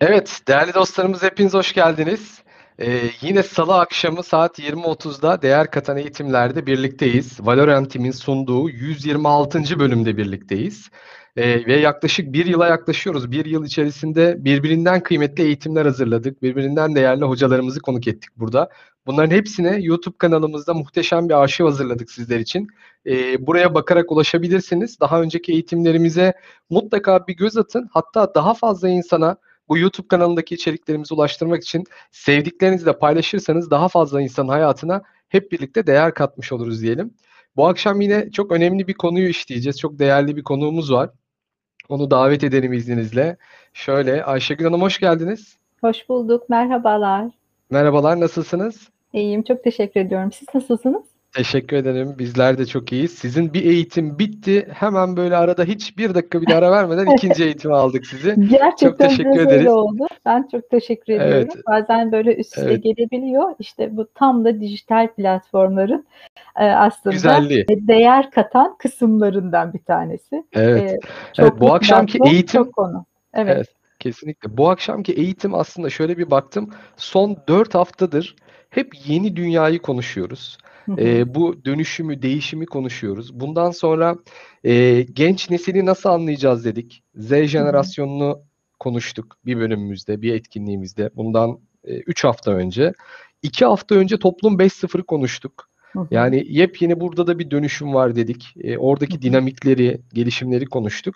Evet, değerli dostlarımız hepiniz hoş geldiniz. Ee, yine salı akşamı saat 20.30'da Değer Katan Eğitimler'de birlikteyiz. Valorant Team'in sunduğu 126. bölümde birlikteyiz. Ee, ve yaklaşık bir yıla yaklaşıyoruz. Bir yıl içerisinde birbirinden kıymetli eğitimler hazırladık. Birbirinden değerli hocalarımızı konuk ettik burada. Bunların hepsine YouTube kanalımızda muhteşem bir arşiv hazırladık sizler için. Ee, buraya bakarak ulaşabilirsiniz. Daha önceki eğitimlerimize mutlaka bir göz atın. Hatta daha fazla insana bu YouTube kanalındaki içeriklerimizi ulaştırmak için sevdiklerinizle paylaşırsanız daha fazla insanın hayatına hep birlikte değer katmış oluruz diyelim. Bu akşam yine çok önemli bir konuyu işleyeceğiz. Çok değerli bir konuğumuz var. Onu davet edelim izninizle. Şöyle Ayşegül Hanım hoş geldiniz. Hoş bulduk. Merhabalar. Merhabalar, nasılsınız? İyiyim. Çok teşekkür ediyorum. Siz nasılsınız? Teşekkür ederim. Bizler de çok iyiyiz. Sizin bir eğitim bitti. Hemen böyle arada hiç bir dakika bile ara vermeden ikinci eğitimi aldık sizi. Gerçekten Çok teşekkür biraz ederiz. oldu. Ben çok teşekkür ediyorum. Evet. Bazen böyle üst üste Evet. gelebiliyor. İşte bu tam da dijital platformların e, aslında Güzelliği. değer katan kısımlarından bir tanesi. Evet. E, Evet, bu akşamki eğitim çok konu. Evet. Evet, kesinlikle. Bu akşamki eğitim aslında şöyle bir baktım. Son 4 haftadır hep yeni dünyayı konuşuyoruz. Ee, bu dönüşümü, değişimi konuşuyoruz. Bundan sonra e, genç nesili nasıl anlayacağız dedik. Z jenerasyonunu konuştuk bir bölümümüzde, bir etkinliğimizde. Bundan 3 hafta önce. 2 hafta önce Toplum 5.0'ı konuştuk. Yani yepyeni burada da bir dönüşüm var dedik. E, oradaki dinamikleri, gelişimleri konuştuk.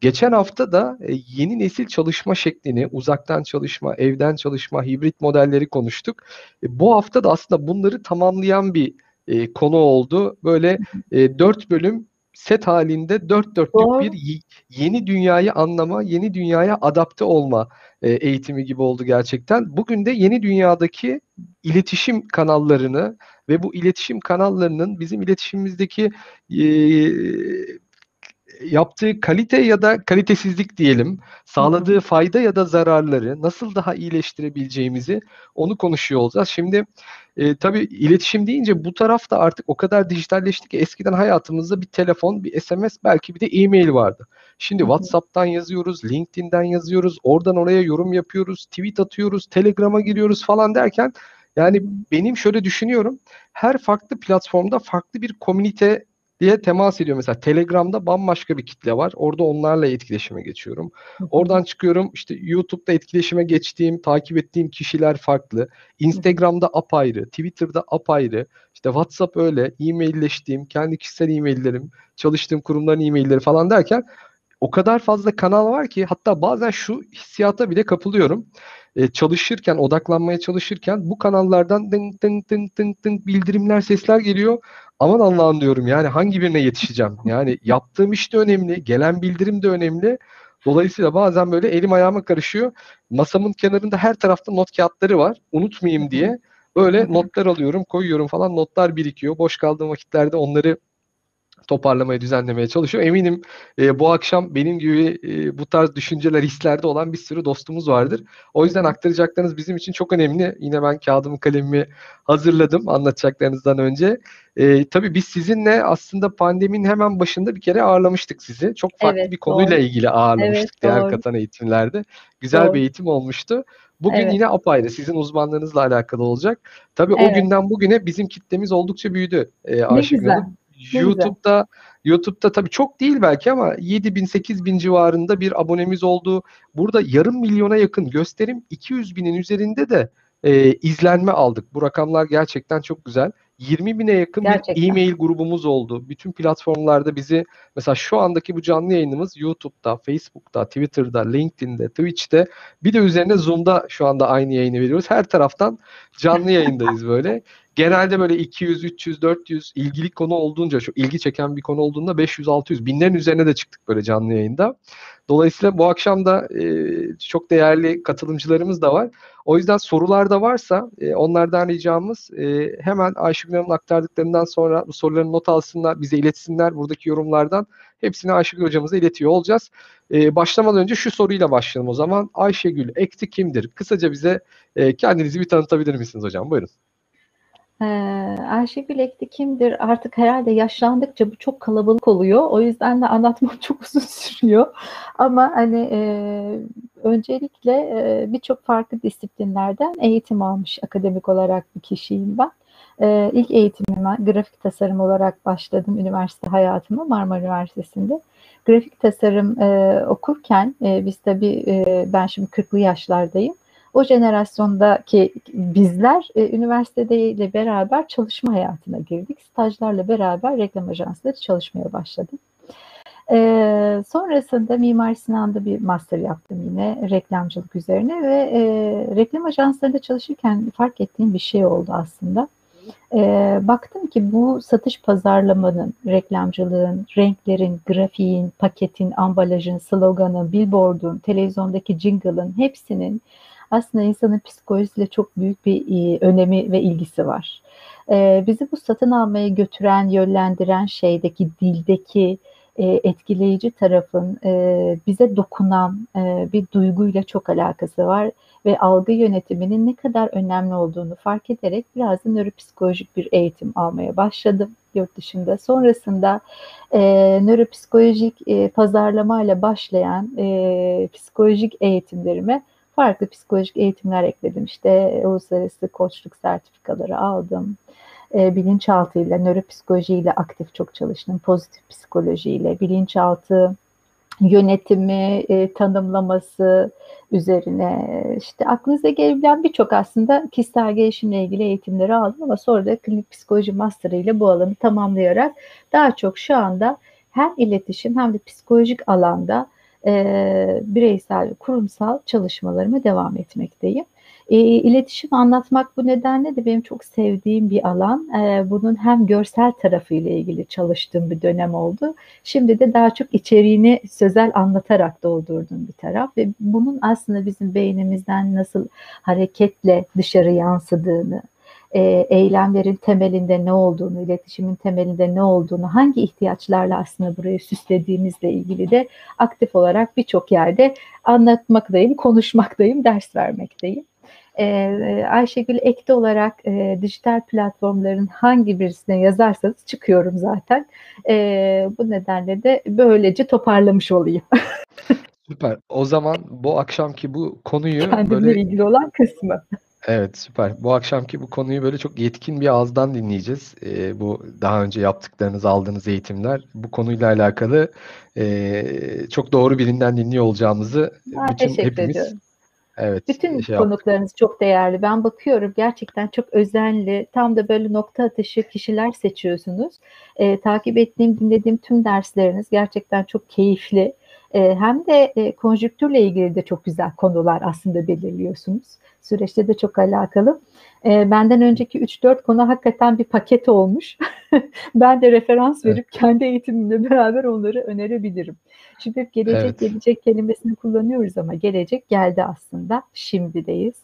Geçen hafta da e, yeni nesil çalışma şeklini, uzaktan çalışma, evden çalışma, hibrit modelleri konuştuk. E, bu hafta da aslında bunları tamamlayan bir e, konu oldu. Böyle dört bölüm set halinde dört dörtlük Doğru. bir yeni dünyayı anlama, yeni dünyaya adapte olma eğitimi gibi oldu gerçekten. Bugün de yeni dünyadaki iletişim kanallarını ve bu iletişim kanallarının bizim iletişimimizdeki e, yaptığı kalite ya da kalitesizlik diyelim, sağladığı fayda ya da zararları nasıl daha iyileştirebileceğimizi onu konuşuyor olacağız. Şimdi e, tabii iletişim deyince bu tarafta artık o kadar dijitalleşti ki eskiden hayatımızda bir telefon, bir SMS, belki bir de e-mail vardı. Şimdi. WhatsApp'tan yazıyoruz, LinkedIn'den yazıyoruz, oradan oraya yorum yapıyoruz, tweet atıyoruz, Telegram'a giriyoruz falan derken yani benim şöyle düşünüyorum. Her farklı platformda farklı bir komünite diye temas ediyor. Mesela Telegram'da bambaşka bir kitle var. Orada onlarla etkileşime geçiyorum. Oradan çıkıyorum işte YouTube'da etkileşime geçtiğim, takip ettiğim kişiler farklı. Instagram'da apayrı, Twitter'da apayrı. İşte WhatsApp öyle, e-mailleştiğim, kendi kişisel e-maillerim, çalıştığım kurumların e-mailleri falan derken o kadar fazla kanal var ki hatta bazen şu hissiyata bile kapılıyorum. Ee, çalışırken, odaklanmaya çalışırken bu kanallardan ding ding ding ding ding bildirimler, sesler geliyor. Aman Allah'ım diyorum yani hangi birine yetişeceğim? Yani yaptığım iş de önemli, gelen bildirim de önemli. Dolayısıyla bazen böyle elim ayağıma karışıyor. Masamın kenarında her tarafta not kağıtları var. Unutmayayım diye böyle notlar alıyorum, koyuyorum falan. Notlar birikiyor. Boş kaldığım vakitlerde onları toparlamaya, düzenlemeye çalışıyor. Eminim e, bu akşam benim gibi e, bu tarz düşünceler, hislerde olan bir sürü dostumuz vardır. O yüzden aktaracaklarınız bizim için çok önemli. Yine ben kağıdımı kalemimi hazırladım anlatacaklarınızdan önce. E, tabii biz sizinle aslında pandeminin hemen başında bir kere ağırlamıştık sizi. Çok farklı Evet, bir konuyla doğru. ilgili ağırlamıştık Evet, değer doğru. katan eğitimlerde. Güzel Doğru. bir eğitim olmuştu. Bugün Evet. yine apayrı sizin uzmanlığınızla alakalı olacak. Tabii o Evet. günden bugüne bizim kitlemiz oldukça büyüdü e, Ne güzel. Hanım. Ne güzel. YouTube'da YouTube'da tabii çok değil belki ama 7 bin 8 bin civarında bir abonemiz oldu. Burada yarım milyona yakın gösterim 200 binin üzerinde de e, izlenme aldık. Bu rakamlar gerçekten çok güzel. 20 bine yakın bir Gerçekten. e-mail grubumuz oldu. Bütün platformlarda bizi mesela şu andaki bu canlı yayınımız YouTube'da, Facebook'ta, Twitter'da, LinkedIn'de, Twitch'te bir de üzerine Zoom'da şu anda aynı yayını veriyoruz. Her taraftan canlı yayındayız böyle. Genelde böyle 200, 300, 400 ilgili konu olduğunca, çok ilgi çeken bir konu olduğunda 500, 600, binlerin üzerine de çıktık böyle canlı yayında. Dolayısıyla bu akşam da e, çok değerli katılımcılarımız da var. O yüzden sorular da varsa e, onlardan ricamız e, hemen Ayşegül Hanım'ın aktardıklarından sonra bu soruların not alsınlar, bize iletsinler buradaki yorumlardan. Hepsini Ayşegül hocamıza iletiyor olacağız. E, başlamadan önce şu soruyla başlayalım o zaman. Ayşegül Ekti kimdir? Kısaca bize e, kendinizi bir tanıtabilir misiniz hocam? Buyurun. Ee, Ekti kimdir? Artık herhalde yaşlandıkça bu çok kalabalık oluyor. O yüzden de anlatmak çok uzun sürüyor. Ama hani e, öncelikle e, birçok farklı disiplinlerden eğitim almış akademik olarak bir kişiyim ben. E, ilk eğitimime grafik tasarım olarak başladım üniversite hayatıma Marmara Üniversitesi'nde. Grafik tasarım e, okurken e, biz tabii e, ben şimdi 40'lı yaşlardayım o jenerasyondaki bizler e, üniversiteyle beraber çalışma hayatına girdik. Stajlarla beraber reklam ajansları çalışmaya başladım. E, sonrasında Mimar Sinan'da bir master yaptım yine reklamcılık üzerine ve e, reklam ajanslarında çalışırken fark ettiğim bir şey oldu aslında. E, baktım ki bu satış pazarlamanın, reklamcılığın, renklerin, grafiğin, paketin, ambalajın, sloganın, billboardun, televizyondaki jingle'ın hepsinin aslında insanın psikolojisiyle çok büyük bir e, önemi ve ilgisi var. E, bizi bu satın almaya götüren, yönlendiren şeydeki, dildeki e, etkileyici tarafın bize dokunan bir duyguyla çok alakası var ve algı yönetiminin ne kadar önemli olduğunu fark ederek biraz da nöropsikolojik bir eğitim almaya başladım yurt dışında. Sonrasında e, nöropsikolojik e, pazarlamayla başlayan e, psikolojik eğitimlerime farklı psikolojik eğitimler ekledim. İşte uluslararası koçluk sertifikaları aldım. E, bilinçaltıyla, nöropsikolojiyle aktif çok çalıştım. Pozitif psikolojiyle, bilinçaltı yönetimi, e, tanımlaması üzerine işte aklınıza gelebilen birçok aslında kişisel gelişimle ilgili eğitimleri aldım ama sonra da klinik psikoloji master'ı ile bu alanı tamamlayarak daha çok şu anda hem iletişim hem de psikolojik alanda e, bireysel, kurumsal çalışmalarıma devam etmekteyim. E, iletişim anlatmak bu nedenle de benim çok sevdiğim bir alan. E, bunun hem görsel tarafıyla ilgili çalıştığım bir dönem oldu. Şimdi de daha çok içeriğini sözel anlatarak doldurdum bir taraf ve bunun aslında bizim beynimizden nasıl hareketle dışarı yansıdığını, e, eylemlerin temelinde ne olduğunu, iletişimin temelinde ne olduğunu, hangi ihtiyaçlarla aslında burayı süslediğimizle ilgili de aktif olarak birçok yerde anlatmaktayım, konuşmaktayım, ders vermekteyim. Ee, Ayşegül Ekti olarak e, dijital platformların hangi birisine yazarsanız çıkıyorum zaten. E, bu nedenle de böylece toparlamış olayım. Süper. O zaman bu akşamki bu konuyu Kendimle böyle... ilgili olan kısmı. Evet süper. Bu akşamki bu konuyu böyle çok yetkin bir ağızdan dinleyeceğiz. Ee, bu daha önce yaptıklarınız, aldığınız eğitimler bu konuyla alakalı e, çok doğru birinden dinliyor olacağımızı ha, bütün hepimiz ediyorum. Evet. Bütün şey konuklarınız yaptık. çok değerli. Ben bakıyorum gerçekten çok özenli, tam da böyle nokta atışı kişiler seçiyorsunuz. E, takip ettiğim, dinlediğim tüm dersleriniz gerçekten çok keyifli. E, hem de e, konjüktürle ilgili de çok güzel konular aslında belirliyorsunuz süreçte de çok alakalı. E, benden önceki 3-4 konu hakikaten bir paket olmuş. ben de referans verip evet. kendi eğitimimle beraber onları önerebilirim. Şimdi hep gelecek evet. gelecek kelimesini kullanıyoruz ama gelecek geldi aslında. Şimdideyiz.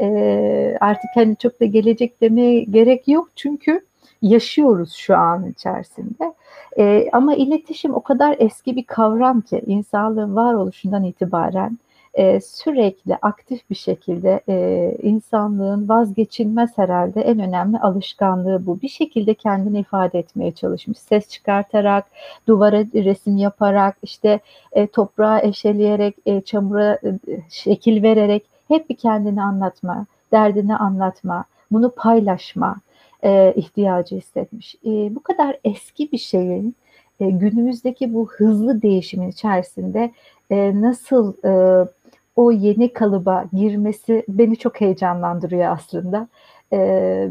E, artık hani çok da gelecek demeye gerek yok çünkü yaşıyoruz şu an içerisinde. E, ama iletişim o kadar eski bir kavram ki insanlığın varoluşundan itibaren e, sürekli aktif bir şekilde e, insanlığın vazgeçilmez herhalde en önemli alışkanlığı bu. Bir şekilde kendini ifade etmeye çalışmış. Ses çıkartarak, duvara resim yaparak, işte e, toprağa eşeleyerek, e, çamura e, şekil vererek hep bir kendini anlatma, derdini anlatma, bunu paylaşma e, ihtiyacı hissetmiş. E, bu kadar eski bir şeyin e, günümüzdeki bu hızlı değişimin içerisinde e, nasıl e, o yeni kalıba girmesi beni çok heyecanlandırıyor aslında. Ee,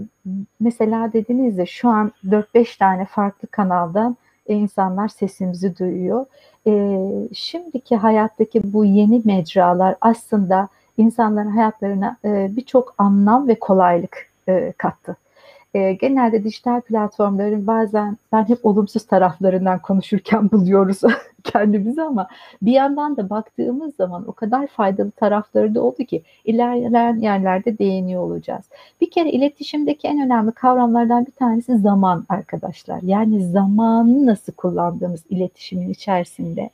mesela dediniz ya şu an 4-5 tane farklı kanaldan insanlar sesimizi duyuyor. Ee, şimdiki hayattaki bu yeni mecralar aslında insanların hayatlarına e, birçok anlam ve kolaylık e, kattı. E, genelde dijital platformların bazen ben hep olumsuz taraflarından konuşurken buluyoruz kendimizi ama bir yandan da baktığımız zaman o kadar faydalı tarafları da oldu ki ilerleyen yerlerde değiniyor olacağız. Bir kere iletişimdeki en önemli kavramlardan bir tanesi zaman arkadaşlar. Yani zamanı nasıl kullandığımız iletişimin içerisinde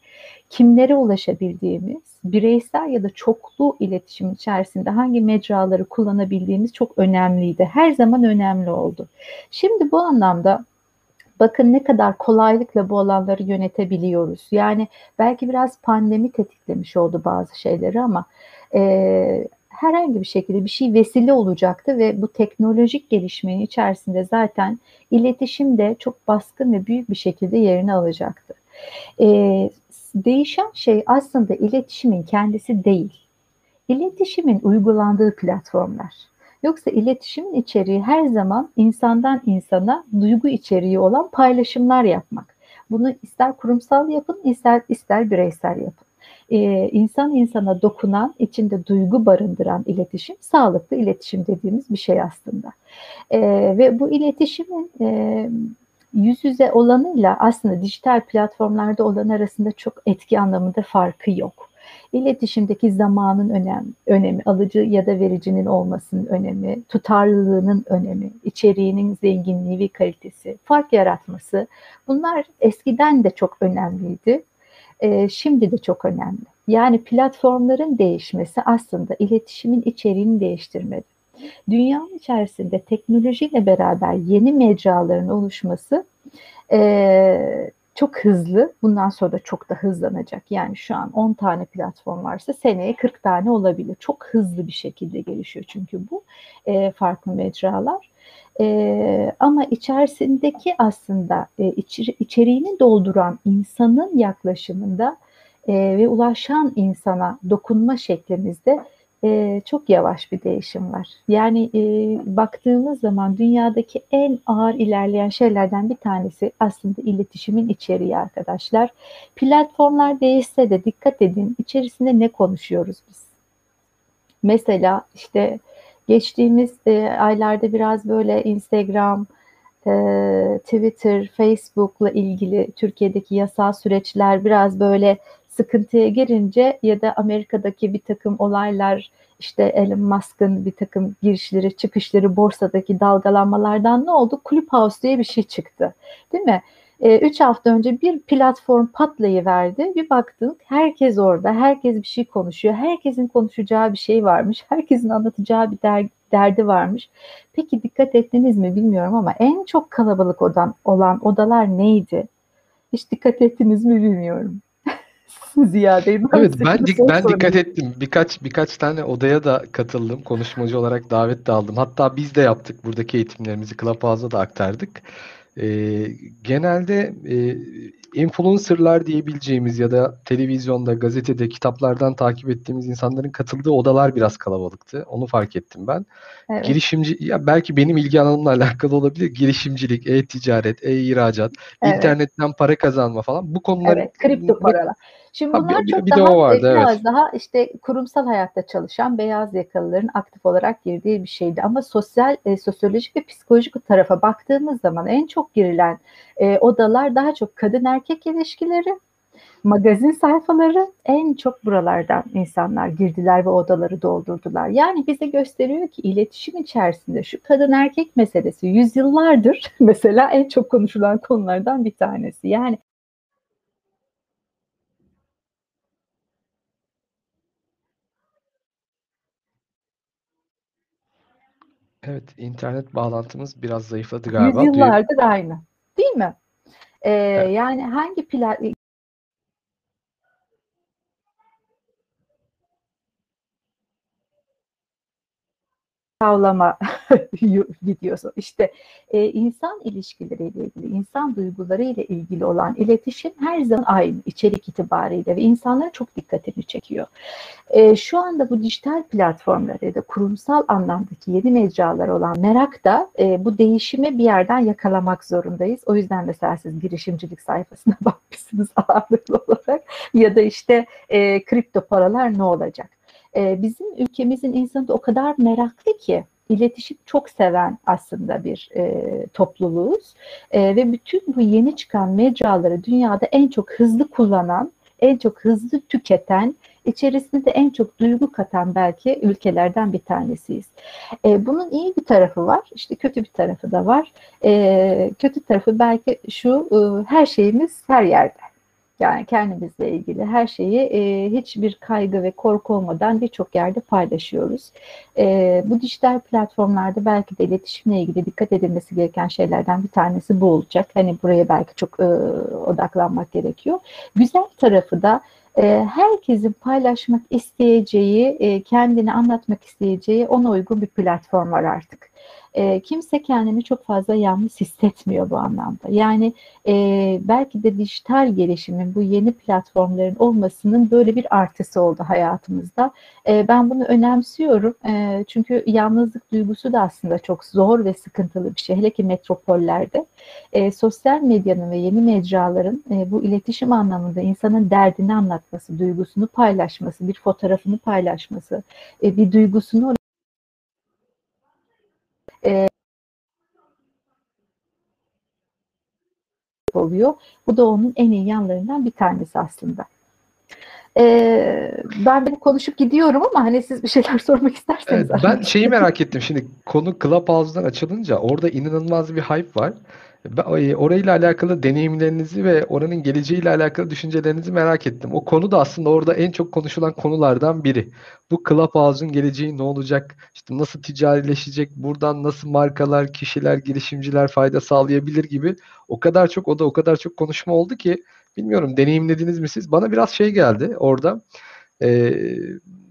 kimlere ulaşabildiğimiz, bireysel ya da çoklu iletişim içerisinde hangi mecraları kullanabildiğimiz çok önemliydi. Her zaman önemli oldu. Şimdi bu anlamda bakın ne kadar kolaylıkla bu alanları yönetebiliyoruz. Yani belki biraz pandemi tetiklemiş oldu bazı şeyleri ama e, herhangi bir şekilde bir şey vesile olacaktı ve bu teknolojik gelişmenin içerisinde zaten iletişim de çok baskın ve büyük bir şekilde yerini alacaktı. E, değişen şey aslında iletişimin kendisi değil. İletişimin uygulandığı platformlar. Yoksa iletişimin içeriği her zaman insandan insana duygu içeriği olan paylaşımlar yapmak. Bunu ister kurumsal yapın, ister ister bireysel yapın. Ee, insan insana dokunan, içinde duygu barındıran iletişim, sağlıklı iletişim dediğimiz bir şey aslında. Ee, ve bu iletişimin e, yüz yüze olanıyla aslında dijital platformlarda olan arasında çok etki anlamında farkı yok. İletişimdeki zamanın önem, önemi, alıcı ya da vericinin olmasının önemi, tutarlılığının önemi, içeriğinin zenginliği ve kalitesi, fark yaratması bunlar eskiden de çok önemliydi. Ee, şimdi de çok önemli. Yani platformların değişmesi aslında iletişimin içeriğini değiştirmedi. Dünyanın içerisinde teknolojiyle beraber yeni mecraların oluşması e, çok hızlı. Bundan sonra da çok da hızlanacak. Yani şu an 10 tane platform varsa seneye 40 tane olabilir. Çok hızlı bir şekilde gelişiyor çünkü bu e, farklı mecralar. E, ama içerisindeki aslında e, içeri, içeriğini dolduran insanın yaklaşımında e, ve ulaşan insana dokunma şeklimizde e, çok yavaş bir değişim var. Yani e, baktığımız zaman dünyadaki en ağır ilerleyen şeylerden bir tanesi aslında iletişimin içeriği arkadaşlar. Platformlar değişse de dikkat edin içerisinde ne konuşuyoruz biz? Mesela işte geçtiğimiz e, aylarda biraz böyle Instagram, e, Twitter, Facebook'la ilgili Türkiye'deki yasal süreçler biraz böyle sıkıntıya girince ya da Amerika'daki bir takım olaylar işte Elon Musk'ın bir takım girişleri, çıkışları, borsadaki dalgalanmalardan ne oldu? Clubhouse diye bir şey çıktı. Değil mi? E, üç hafta önce bir platform patlayıverdi. Bir baktık herkes orada, herkes bir şey konuşuyor. Herkesin konuşacağı bir şey varmış. Herkesin anlatacağı bir der, derdi varmış. Peki dikkat ettiniz mi bilmiyorum ama en çok kalabalık odan, olan odalar neydi? Hiç dikkat ettiniz mi bilmiyorum. Ziyade. Ben evet ben, dik, ben dikkat ettim. Birkaç birkaç tane odaya da katıldım. Konuşmacı olarak davet de aldım. Hatta biz de yaptık buradaki eğitimlerimizi Clubhouse'a da aktardık. Ee, genelde e, influencerlar diyebileceğimiz ya da televizyonda, gazetede, kitaplardan takip ettiğimiz insanların katıldığı odalar biraz kalabalıktı. Onu fark ettim ben. Evet. Girişimci, ya belki benim ilgi alanımla alakalı olabilir. Girişimcilik, e-ticaret, e-ihracat, evet. internetten para kazanma falan. Bu konular evet, kripto paralar. Şimdi bunlar ha, bir, çok bir daha vardı, biraz evet. daha işte kurumsal hayatta çalışan beyaz yakalıların aktif olarak girdiği bir şeydi. Ama sosyal, e, sosyolojik ve psikolojik tarafa baktığımız zaman en çok girilen e, odalar daha çok kadın erkek ilişkileri, magazin sayfaları en çok buralardan insanlar girdiler ve odaları doldurdular. Yani bize gösteriyor ki iletişim içerisinde şu kadın erkek meselesi yüzyıllardır mesela en çok konuşulan konulardan bir tanesi. Yani Evet, internet bağlantımız biraz zayıfladı galiba. Yüzyıllardır aynı. Değil mi? Ee, evet. Yani hangi plat tavlama videosu. İşte e, insan ilişkileriyle ilgili, insan duygularıyla ilgili olan iletişim her zaman aynı içerik itibariyle ve insanlara çok dikkatini çekiyor. E, şu anda bu dijital platformlara ya da kurumsal anlamdaki yeni mecralar olan merak da e, bu değişimi bir yerden yakalamak zorundayız. O yüzden mesela siz girişimcilik sayfasına bakmışsınız ağırlıklı olarak ya da işte e, kripto paralar ne olacak? E, bizim ülkemizin insanı da o kadar meraklı ki iletişim çok seven aslında bir e, topluluğuz. E, ve bütün bu yeni çıkan mecraları dünyada en çok hızlı kullanan, en çok hızlı tüketen, içerisinde de en çok duygu katan belki ülkelerden bir tanesiyiz. E, bunun iyi bir tarafı var, işte kötü bir tarafı da var. E, kötü tarafı belki şu, e, her şeyimiz her yerde. Yani kendimizle ilgili her şeyi e, hiçbir kaygı ve korku olmadan birçok yerde paylaşıyoruz. E, bu dijital platformlarda belki de iletişimle ilgili dikkat edilmesi gereken şeylerden bir tanesi bu olacak. Hani buraya belki çok e, odaklanmak gerekiyor. Güzel tarafı da e, herkesin paylaşmak isteyeceği, e, kendini anlatmak isteyeceği ona uygun bir platform var artık e, kimse kendini çok fazla yalnız hissetmiyor bu anlamda. Yani e, belki de dijital gelişimin bu yeni platformların olmasının böyle bir artısı oldu hayatımızda. E, ben bunu önemsiyorum e, çünkü yalnızlık duygusu da aslında çok zor ve sıkıntılı bir şey. Hele ki metropollerde. E, sosyal medyanın ve yeni mecraların e, bu iletişim anlamında insanın derdini anlatması, duygusunu paylaşması, bir fotoğrafını paylaşması, e, bir duygusunu e, oluyor. Bu da onun en iyi yanlarından bir tanesi aslında. Ee, ben benim konuşup gidiyorum ama hani siz bir şeyler sormak isterseniz. Evet, ben şeyi merak ettim şimdi konu Clubhouse'dan açılınca orada inanılmaz bir hype var. Orayla alakalı deneyimlerinizi ve oranın geleceğiyle alakalı düşüncelerinizi merak ettim. O konu da aslında orada en çok konuşulan konulardan biri. Bu Clubhouse'un geleceği ne olacak? İşte nasıl ticarileşecek? Buradan nasıl markalar, kişiler, girişimciler fayda sağlayabilir gibi o kadar çok o da o kadar çok konuşma oldu ki bilmiyorum deneyimlediniz mi siz? Bana biraz şey geldi orada. Ee,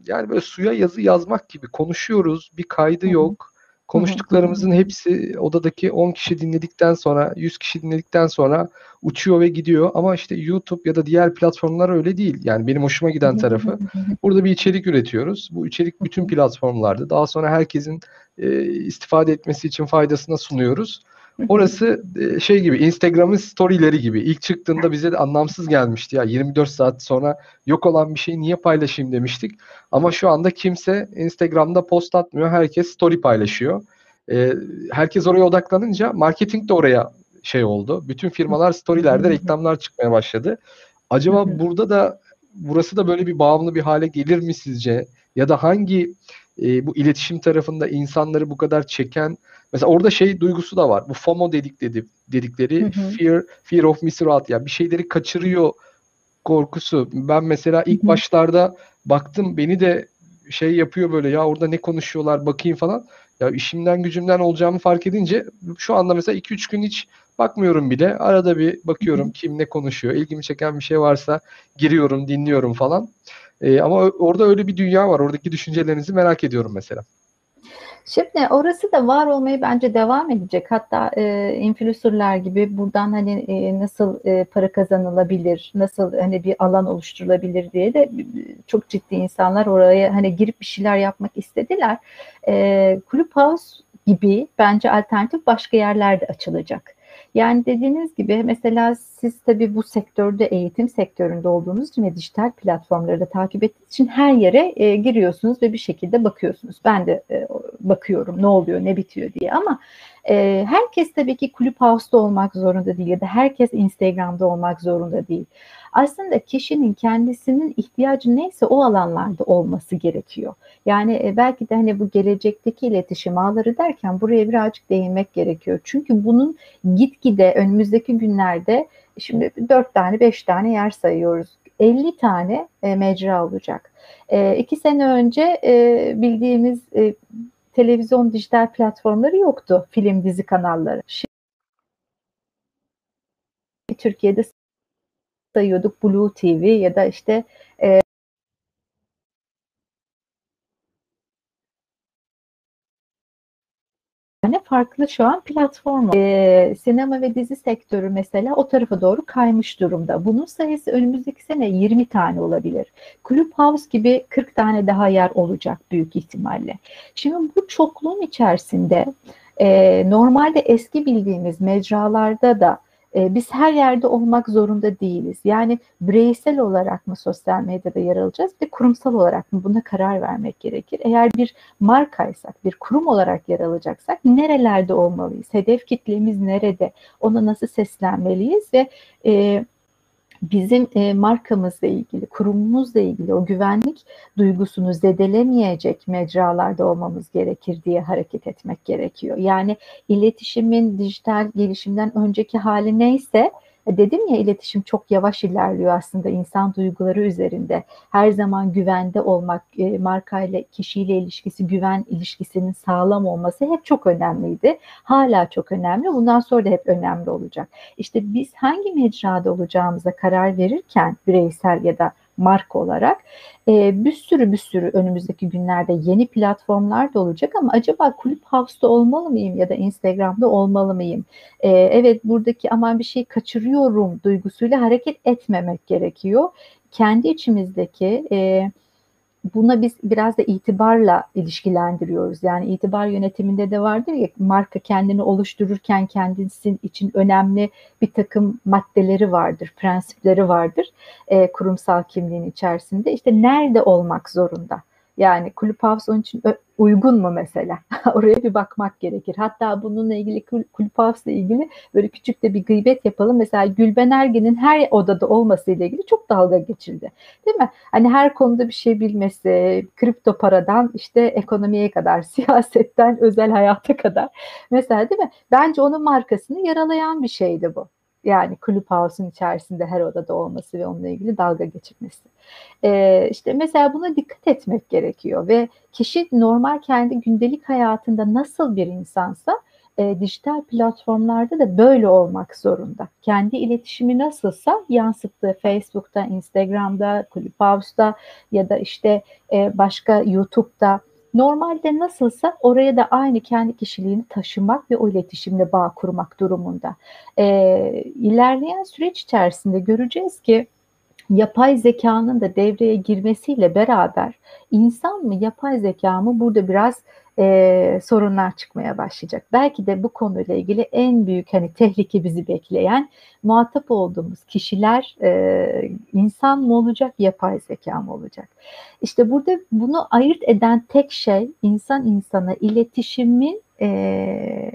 yani böyle suya yazı yazmak gibi konuşuyoruz. Bir kaydı yok Konuştuklarımızın hepsi odadaki 10 kişi dinledikten sonra, 100 kişi dinledikten sonra uçuyor ve gidiyor. Ama işte YouTube ya da diğer platformlar öyle değil. Yani benim hoşuma giden tarafı. Burada bir içerik üretiyoruz. Bu içerik bütün platformlarda. Daha sonra herkesin e, istifade etmesi için faydasına sunuyoruz. Orası e, şey gibi Instagram'ın storyleri gibi. İlk çıktığında bize de anlamsız gelmişti ya 24 saat sonra yok olan bir şeyi niye paylaşayım demiştik. Ama şu anda kimse Instagram'da post atmıyor. Herkes story paylaşıyor. Ee, herkes oraya odaklanınca marketing de oraya şey oldu. Bütün firmalar storylerde reklamlar çıkmaya başladı. Acaba burada da burası da böyle bir bağımlı bir hale gelir mi sizce? Ya da hangi e, bu iletişim tarafında insanları bu kadar çeken Mesela orada şey duygusu da var. Bu FOMO dedik dedi, dedikleri hı hı. fear fear of missing out yani bir şeyleri kaçırıyor korkusu. Ben mesela ilk hı hı. başlarda baktım beni de şey yapıyor böyle ya orada ne konuşuyorlar bakayım falan. Ya işimden gücümden olacağımı fark edince şu anda mesela 2-3 gün hiç bakmıyorum bile. Arada bir bakıyorum kim ne konuşuyor. İlgimi çeken bir şey varsa giriyorum, dinliyorum falan. Ee, ama orada öyle bir dünya var. Oradaki düşüncelerinizi merak ediyorum mesela. Şimdi orası da var olmayı bence devam edecek. Hatta e, influencerlar gibi buradan hani e, nasıl e, para kazanılabilir, nasıl hani bir alan oluşturulabilir diye de çok ciddi insanlar oraya hani girip bir şeyler yapmak istediler. E, Clubhouse gibi bence alternatif başka yerlerde açılacak. Yani dediğiniz gibi mesela siz tabii bu sektörde eğitim sektöründe olduğunuz için ve dijital platformları da takip ettiğiniz için her yere e, giriyorsunuz ve bir şekilde bakıyorsunuz. Ben de e, bakıyorum ne oluyor ne bitiyor diye ama e, herkes tabii ki Clubhouse'da olmak zorunda değil ya da herkes Instagram'da olmak zorunda değil. Aslında kişinin kendisinin ihtiyacı neyse o alanlarda olması gerekiyor. Yani e, belki de hani bu gelecekteki iletişim ağları derken buraya birazcık değinmek gerekiyor. Çünkü bunun gitgide önümüzdeki günlerde şimdi 4 tane 5 tane yer sayıyoruz. 50 tane e, mecra olacak. E, iki sene önce e, bildiğimiz televizyon dijital platformları yoktu. Film dizi kanalları. Şimdi Türkiye'de sayıyorduk Blue TV ya da işte e, tane farklı şu an platform var. Ee, sinema ve dizi sektörü mesela o tarafa doğru kaymış durumda. Bunun sayısı önümüzdeki sene 20 tane olabilir. Clubhouse gibi 40 tane daha yer olacak büyük ihtimalle. Şimdi bu çokluğun içerisinde e, normalde eski bildiğimiz mecralarda da E, biz her yerde olmak zorunda değiliz. Yani bireysel olarak mı sosyal medyada yer alacağız ve kurumsal olarak mı buna karar vermek gerekir. Eğer bir markaysak, bir kurum olarak yer alacaksak nerelerde olmalıyız? Hedef kitlemiz nerede? Ona nasıl seslenmeliyiz ve e, bizim e, markamızla ilgili, kurumumuzla ilgili o güvenlik duygusunu zedelemeyecek mecralarda olmamız gerekir diye hareket etmek gerekiyor. Yani iletişimin dijital gelişimden önceki hali neyse dedim ya iletişim çok yavaş ilerliyor aslında insan duyguları üzerinde. Her zaman güvende olmak, e, markayla kişiyle ilişkisi, güven ilişkisinin sağlam olması hep çok önemliydi. Hala çok önemli. Bundan sonra da hep önemli olacak. İşte biz hangi mecrada olacağımıza karar verirken bireysel ya da marka olarak e, bir sürü bir sürü önümüzdeki günlerde yeni platformlar da olacak ama acaba Kulüp House'da olmalı mıyım ya da Instagram'da olmalı mıyım? E, evet buradaki aman bir şey kaçırıyorum duygusuyla hareket etmemek gerekiyor. Kendi içimizdeki e, buna biz biraz da itibarla ilişkilendiriyoruz. Yani itibar yönetiminde de vardır ya marka kendini oluştururken kendisi için önemli bir takım maddeleri vardır, prensipleri vardır e, kurumsal kimliğin içerisinde. İşte nerede olmak zorunda? Yani havuz onun için uygun mu mesela? Oraya bir bakmak gerekir. Hatta bununla ilgili havuzla ilgili böyle küçük de bir gıybet yapalım. Mesela Gülben Ergen'in her odada olması ile ilgili çok dalga geçildi. Değil mi? Hani her konuda bir şey bilmesi, kripto paradan işte ekonomiye kadar, siyasetten özel hayata kadar. Mesela değil mi? Bence onun markasını yaralayan bir şeydi bu. Yani kulüp house'un içerisinde her odada olması ve onunla ilgili dalga geçirmesi. Ee, işte mesela buna dikkat etmek gerekiyor ve kişi normal kendi gündelik hayatında nasıl bir insansa e, dijital platformlarda da böyle olmak zorunda. Kendi iletişimi nasılsa yansıttığı Facebook'ta, Instagram'da, Clubhouse'da ya da işte e, başka YouTube'da Normalde nasılsa oraya da aynı kendi kişiliğini taşımak ve o iletişimle bağ kurmak durumunda. E, ilerleyen süreç içerisinde göreceğiz ki yapay zekanın da devreye girmesiyle beraber insan mı yapay zeka mı burada biraz e, sorunlar çıkmaya başlayacak. Belki de bu konuyla ilgili en büyük hani tehlike bizi bekleyen muhatap olduğumuz kişiler e, insan mı olacak, yapay zeka mı olacak? İşte burada bunu ayırt eden tek şey insan insana iletişimin e,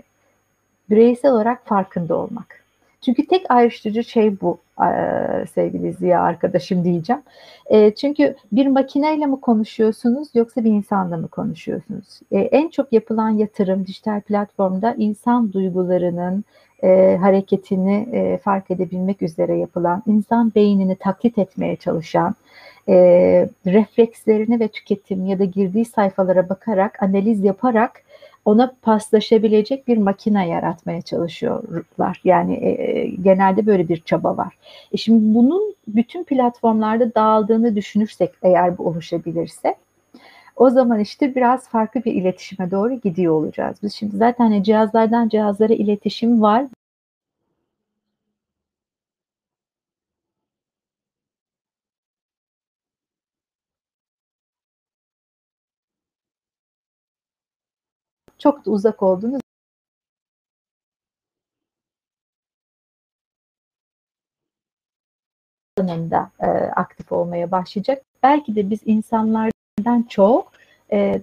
bireysel olarak farkında olmak. Çünkü tek ayrıştırıcı şey bu sevgili Ziya arkadaşım diyeceğim. çünkü bir makineyle mi konuşuyorsunuz yoksa bir insanla mı konuşuyorsunuz? en çok yapılan yatırım dijital platformda insan duygularının hareketini fark edebilmek üzere yapılan, insan beynini taklit etmeye çalışan, reflekslerini ve tüketim ya da girdiği sayfalara bakarak, analiz yaparak ona paslaşabilecek bir makine yaratmaya çalışıyorlar. Yani e, e, genelde böyle bir çaba var. E şimdi bunun bütün platformlarda dağıldığını düşünürsek eğer bu oluşabilirse o zaman işte biraz farklı bir iletişime doğru gidiyor olacağız. Biz şimdi zaten cihazlardan cihazlara iletişim var. Çok da uzak olduğunu alanında e, aktif olmaya başlayacak. Belki de biz insanlardan çok e,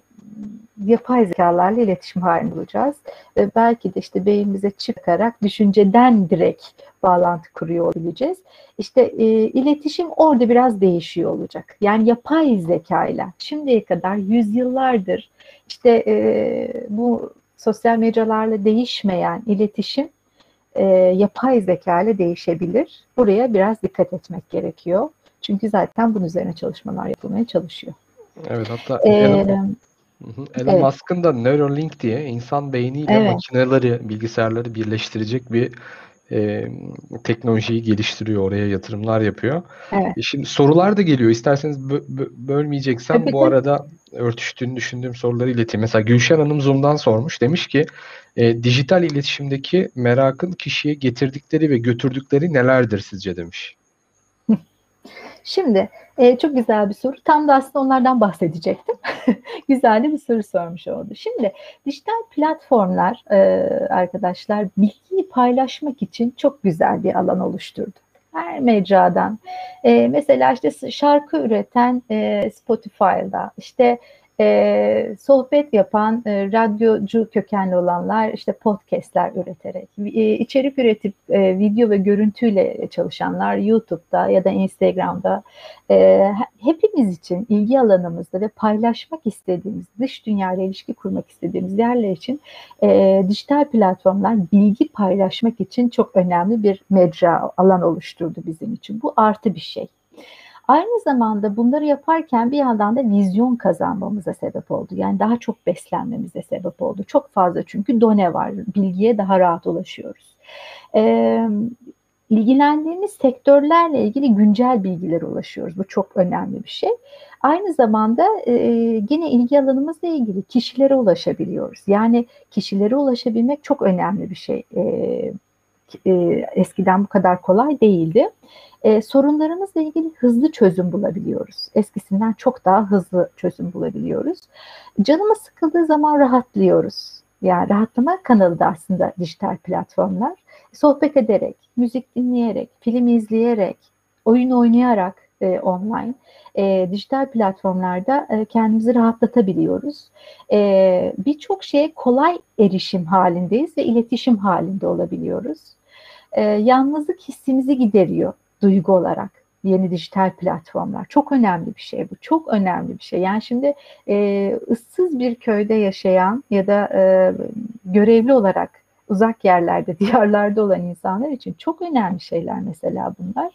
yapay zekalarla iletişim halinde olacağız. Ve belki de işte beynimize çıkarak düşünceden direkt bağlantı kuruyor olabileceğiz. İşte e, iletişim orada biraz değişiyor olacak. Yani yapay zekayla şimdiye kadar yüzyıllardır işte e, bu sosyal mecralarla değişmeyen iletişim e, yapay zeka ile değişebilir. Buraya biraz dikkat etmek gerekiyor. Çünkü zaten bunun üzerine çalışmalar yapılmaya çalışıyor. Evet hatta ee, Elon, evet. Musk'ın da Neuralink diye insan beyniyle evet. makineleri, bilgisayarları birleştirecek bir e, teknolojiyi geliştiriyor, oraya yatırımlar yapıyor. Evet. E, şimdi sorular da geliyor. İsterseniz bö- bö- bölmeyeceksem evet, bu arada örtüştüğünü düşündüğüm soruları ileteyim. Mesela Gülşen Hanım Zoom'dan sormuş. Demiş ki e, dijital iletişimdeki merakın kişiye getirdikleri ve götürdükleri nelerdir sizce demiş. Şimdi e, çok güzel bir soru. Tam da aslında onlardan bahsedecektim. güzel de bir soru sormuş oldu. Şimdi dijital platformlar e, arkadaşlar bilgiyi paylaşmak için çok güzel bir alan oluşturdu. Her mecradan. E, mesela işte şarkı üreten e, Spotify'da, işte e, sohbet yapan e, radyocu kökenli olanlar işte podcastler üreterek, e, içerik üretip e, video ve görüntüyle çalışanlar YouTube'da ya da Instagram'da e, hepimiz için ilgi alanımızda ve paylaşmak istediğimiz, dış dünyayla ilişki kurmak istediğimiz yerler için e, dijital platformlar bilgi paylaşmak için çok önemli bir mecra alan oluşturdu bizim için. Bu artı bir şey. Aynı zamanda bunları yaparken bir yandan da vizyon kazanmamıza sebep oldu. Yani daha çok beslenmemize sebep oldu. Çok fazla çünkü done var. Bilgiye daha rahat ulaşıyoruz. Ee, ilgilendiğimiz sektörlerle ilgili güncel bilgilere ulaşıyoruz. Bu çok önemli bir şey. Aynı zamanda e, yine ilgi alanımızla ilgili kişilere ulaşabiliyoruz. Yani kişilere ulaşabilmek çok önemli bir şey. E, e, eskiden bu kadar kolay değildi e, sorunlarımızla ilgili hızlı çözüm bulabiliyoruz. Eskisinden çok daha hızlı çözüm bulabiliyoruz. Canımız sıkıldığı zaman rahatlıyoruz. Yani rahatlama kanalı da aslında dijital platformlar. Sohbet ederek, müzik dinleyerek, film izleyerek, oyun oynayarak e, online e, dijital platformlarda e, kendimizi rahatlatabiliyoruz. E, Birçok şeye kolay erişim halindeyiz ve iletişim halinde olabiliyoruz. E, yalnızlık hissimizi gideriyor duygu olarak yeni dijital platformlar. Çok önemli bir şey bu. Çok önemli bir şey. Yani şimdi e, ıssız bir köyde yaşayan ya da e, görevli olarak uzak yerlerde, diyarlarda olan insanlar için çok önemli şeyler mesela bunlar.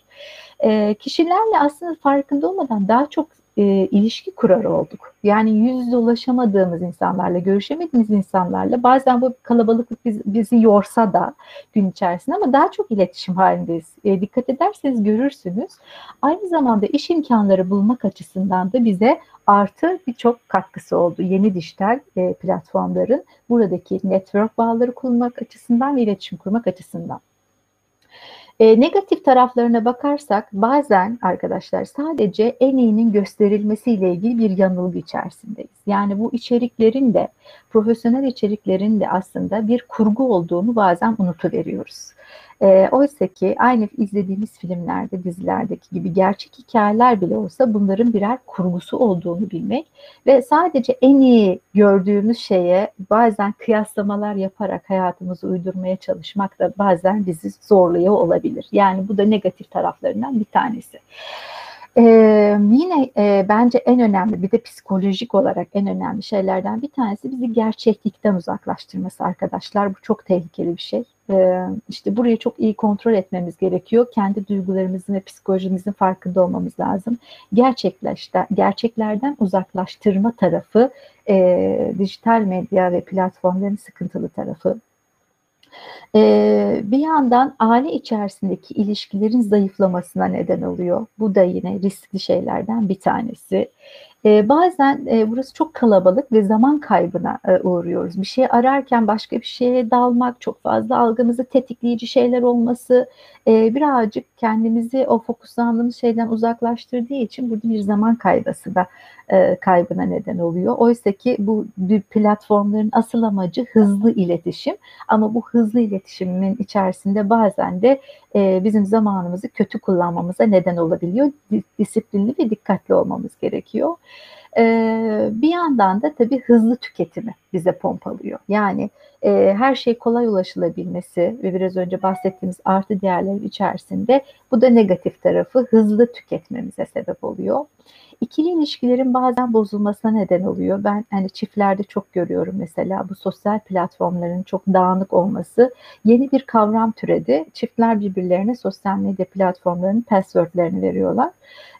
E, kişilerle aslında farkında olmadan daha çok e, ilişki kurar olduk. Yani yüz yüze ulaşamadığımız insanlarla, görüşemediğimiz insanlarla bazen bu kalabalıklık biz, bizi yorsa da gün içerisinde ama daha çok iletişim halindeyiz. E, dikkat ederseniz görürsünüz. Aynı zamanda iş imkanları bulmak açısından da bize artı birçok katkısı oldu. Yeni dijital e, platformların buradaki network bağları kurmak açısından ve iletişim kurmak açısından. E, negatif taraflarına bakarsak bazen arkadaşlar sadece en iyinin gösterilmesiyle ilgili bir yanılgı içerisindeyiz. Yani bu içeriklerin de profesyonel içeriklerin de aslında bir kurgu olduğunu bazen unutuveriyoruz. E, Oysa ki aynı izlediğimiz filmlerde, dizilerdeki gibi gerçek hikayeler bile olsa bunların birer kurgusu olduğunu bilmek ve sadece en iyi gördüğümüz şeye bazen kıyaslamalar yaparak hayatımızı uydurmaya çalışmak da bazen bizi zorluyor olabilir. Yani bu da negatif taraflarından bir tanesi. Ee, yine e, bence en önemli bir de psikolojik olarak en önemli şeylerden bir tanesi bizi gerçeklikten uzaklaştırması arkadaşlar. Bu çok tehlikeli bir şey. Ee, işte burayı çok iyi kontrol etmemiz gerekiyor. Kendi duygularımızın ve psikolojimizin farkında olmamız lazım. Gerçekleşte, gerçeklerden uzaklaştırma tarafı e, dijital medya ve platformların sıkıntılı tarafı. Ee, bir yandan aile içerisindeki ilişkilerin zayıflamasına neden oluyor. Bu da yine riskli şeylerden bir tanesi. E, bazen e, burası çok kalabalık ve zaman kaybına e, uğruyoruz. Bir şey ararken başka bir şeye dalmak, çok fazla algımızı tetikleyici şeyler olması e, birazcık kendimizi o fokuslandığımız şeyden uzaklaştırdığı için burada bir zaman kaybası da e, kaybına neden oluyor. Oysa ki bu platformların asıl amacı hızlı iletişim ama bu hızlı iletişimin içerisinde bazen de e, bizim zamanımızı kötü kullanmamıza neden olabiliyor. Disiplinli ve dikkatli olmamız gerekiyor. Ee, bir yandan da tabii hızlı tüketimi bize pompalıyor. Yani e, her şey kolay ulaşılabilmesi ve biraz önce bahsettiğimiz artı değerler içerisinde bu da negatif tarafı hızlı tüketmemize sebep oluyor. İkili ilişkilerin bazen bozulmasına neden oluyor. Ben hani çiftlerde çok görüyorum mesela bu sosyal platformların çok dağınık olması. Yeni bir kavram türedi. Çiftler birbirlerine sosyal medya platformlarının passwordlerini veriyorlar.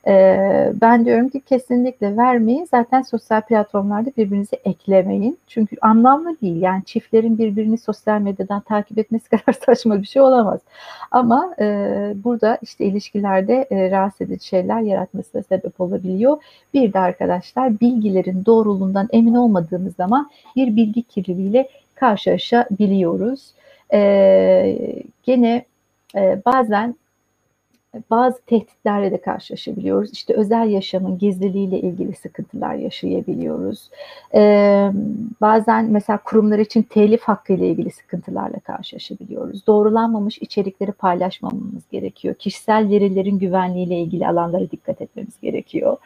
Ee, ben diyorum ki kesinlikle vermeyin. Zaten sosyal platformlarda birbirinizi eklemeyin. Çünkü anlamlı değil. Yani çiftlerin birbirini sosyal medyadan takip etmesi kadar saçma bir şey olamaz. Ama e, burada işte ilişkilerde e, rahatsız edici şeyler yaratmasına sebep olabiliyor. Bir de arkadaşlar bilgilerin doğruluğundan emin olmadığımız zaman bir bilgi kirliliğiyle karşılaşabiliyoruz. E, gene e, bazen bazı tehditlerle de karşılaşabiliyoruz. İşte özel yaşamın gizliliğiyle ilgili sıkıntılar yaşayabiliyoruz. Ee, bazen mesela kurumlar için telif hakkı ile ilgili sıkıntılarla karşılaşabiliyoruz. Doğrulanmamış içerikleri paylaşmamamız gerekiyor. Kişisel verilerin güvenliğiyle ilgili alanlara dikkat etmemiz gerekiyor.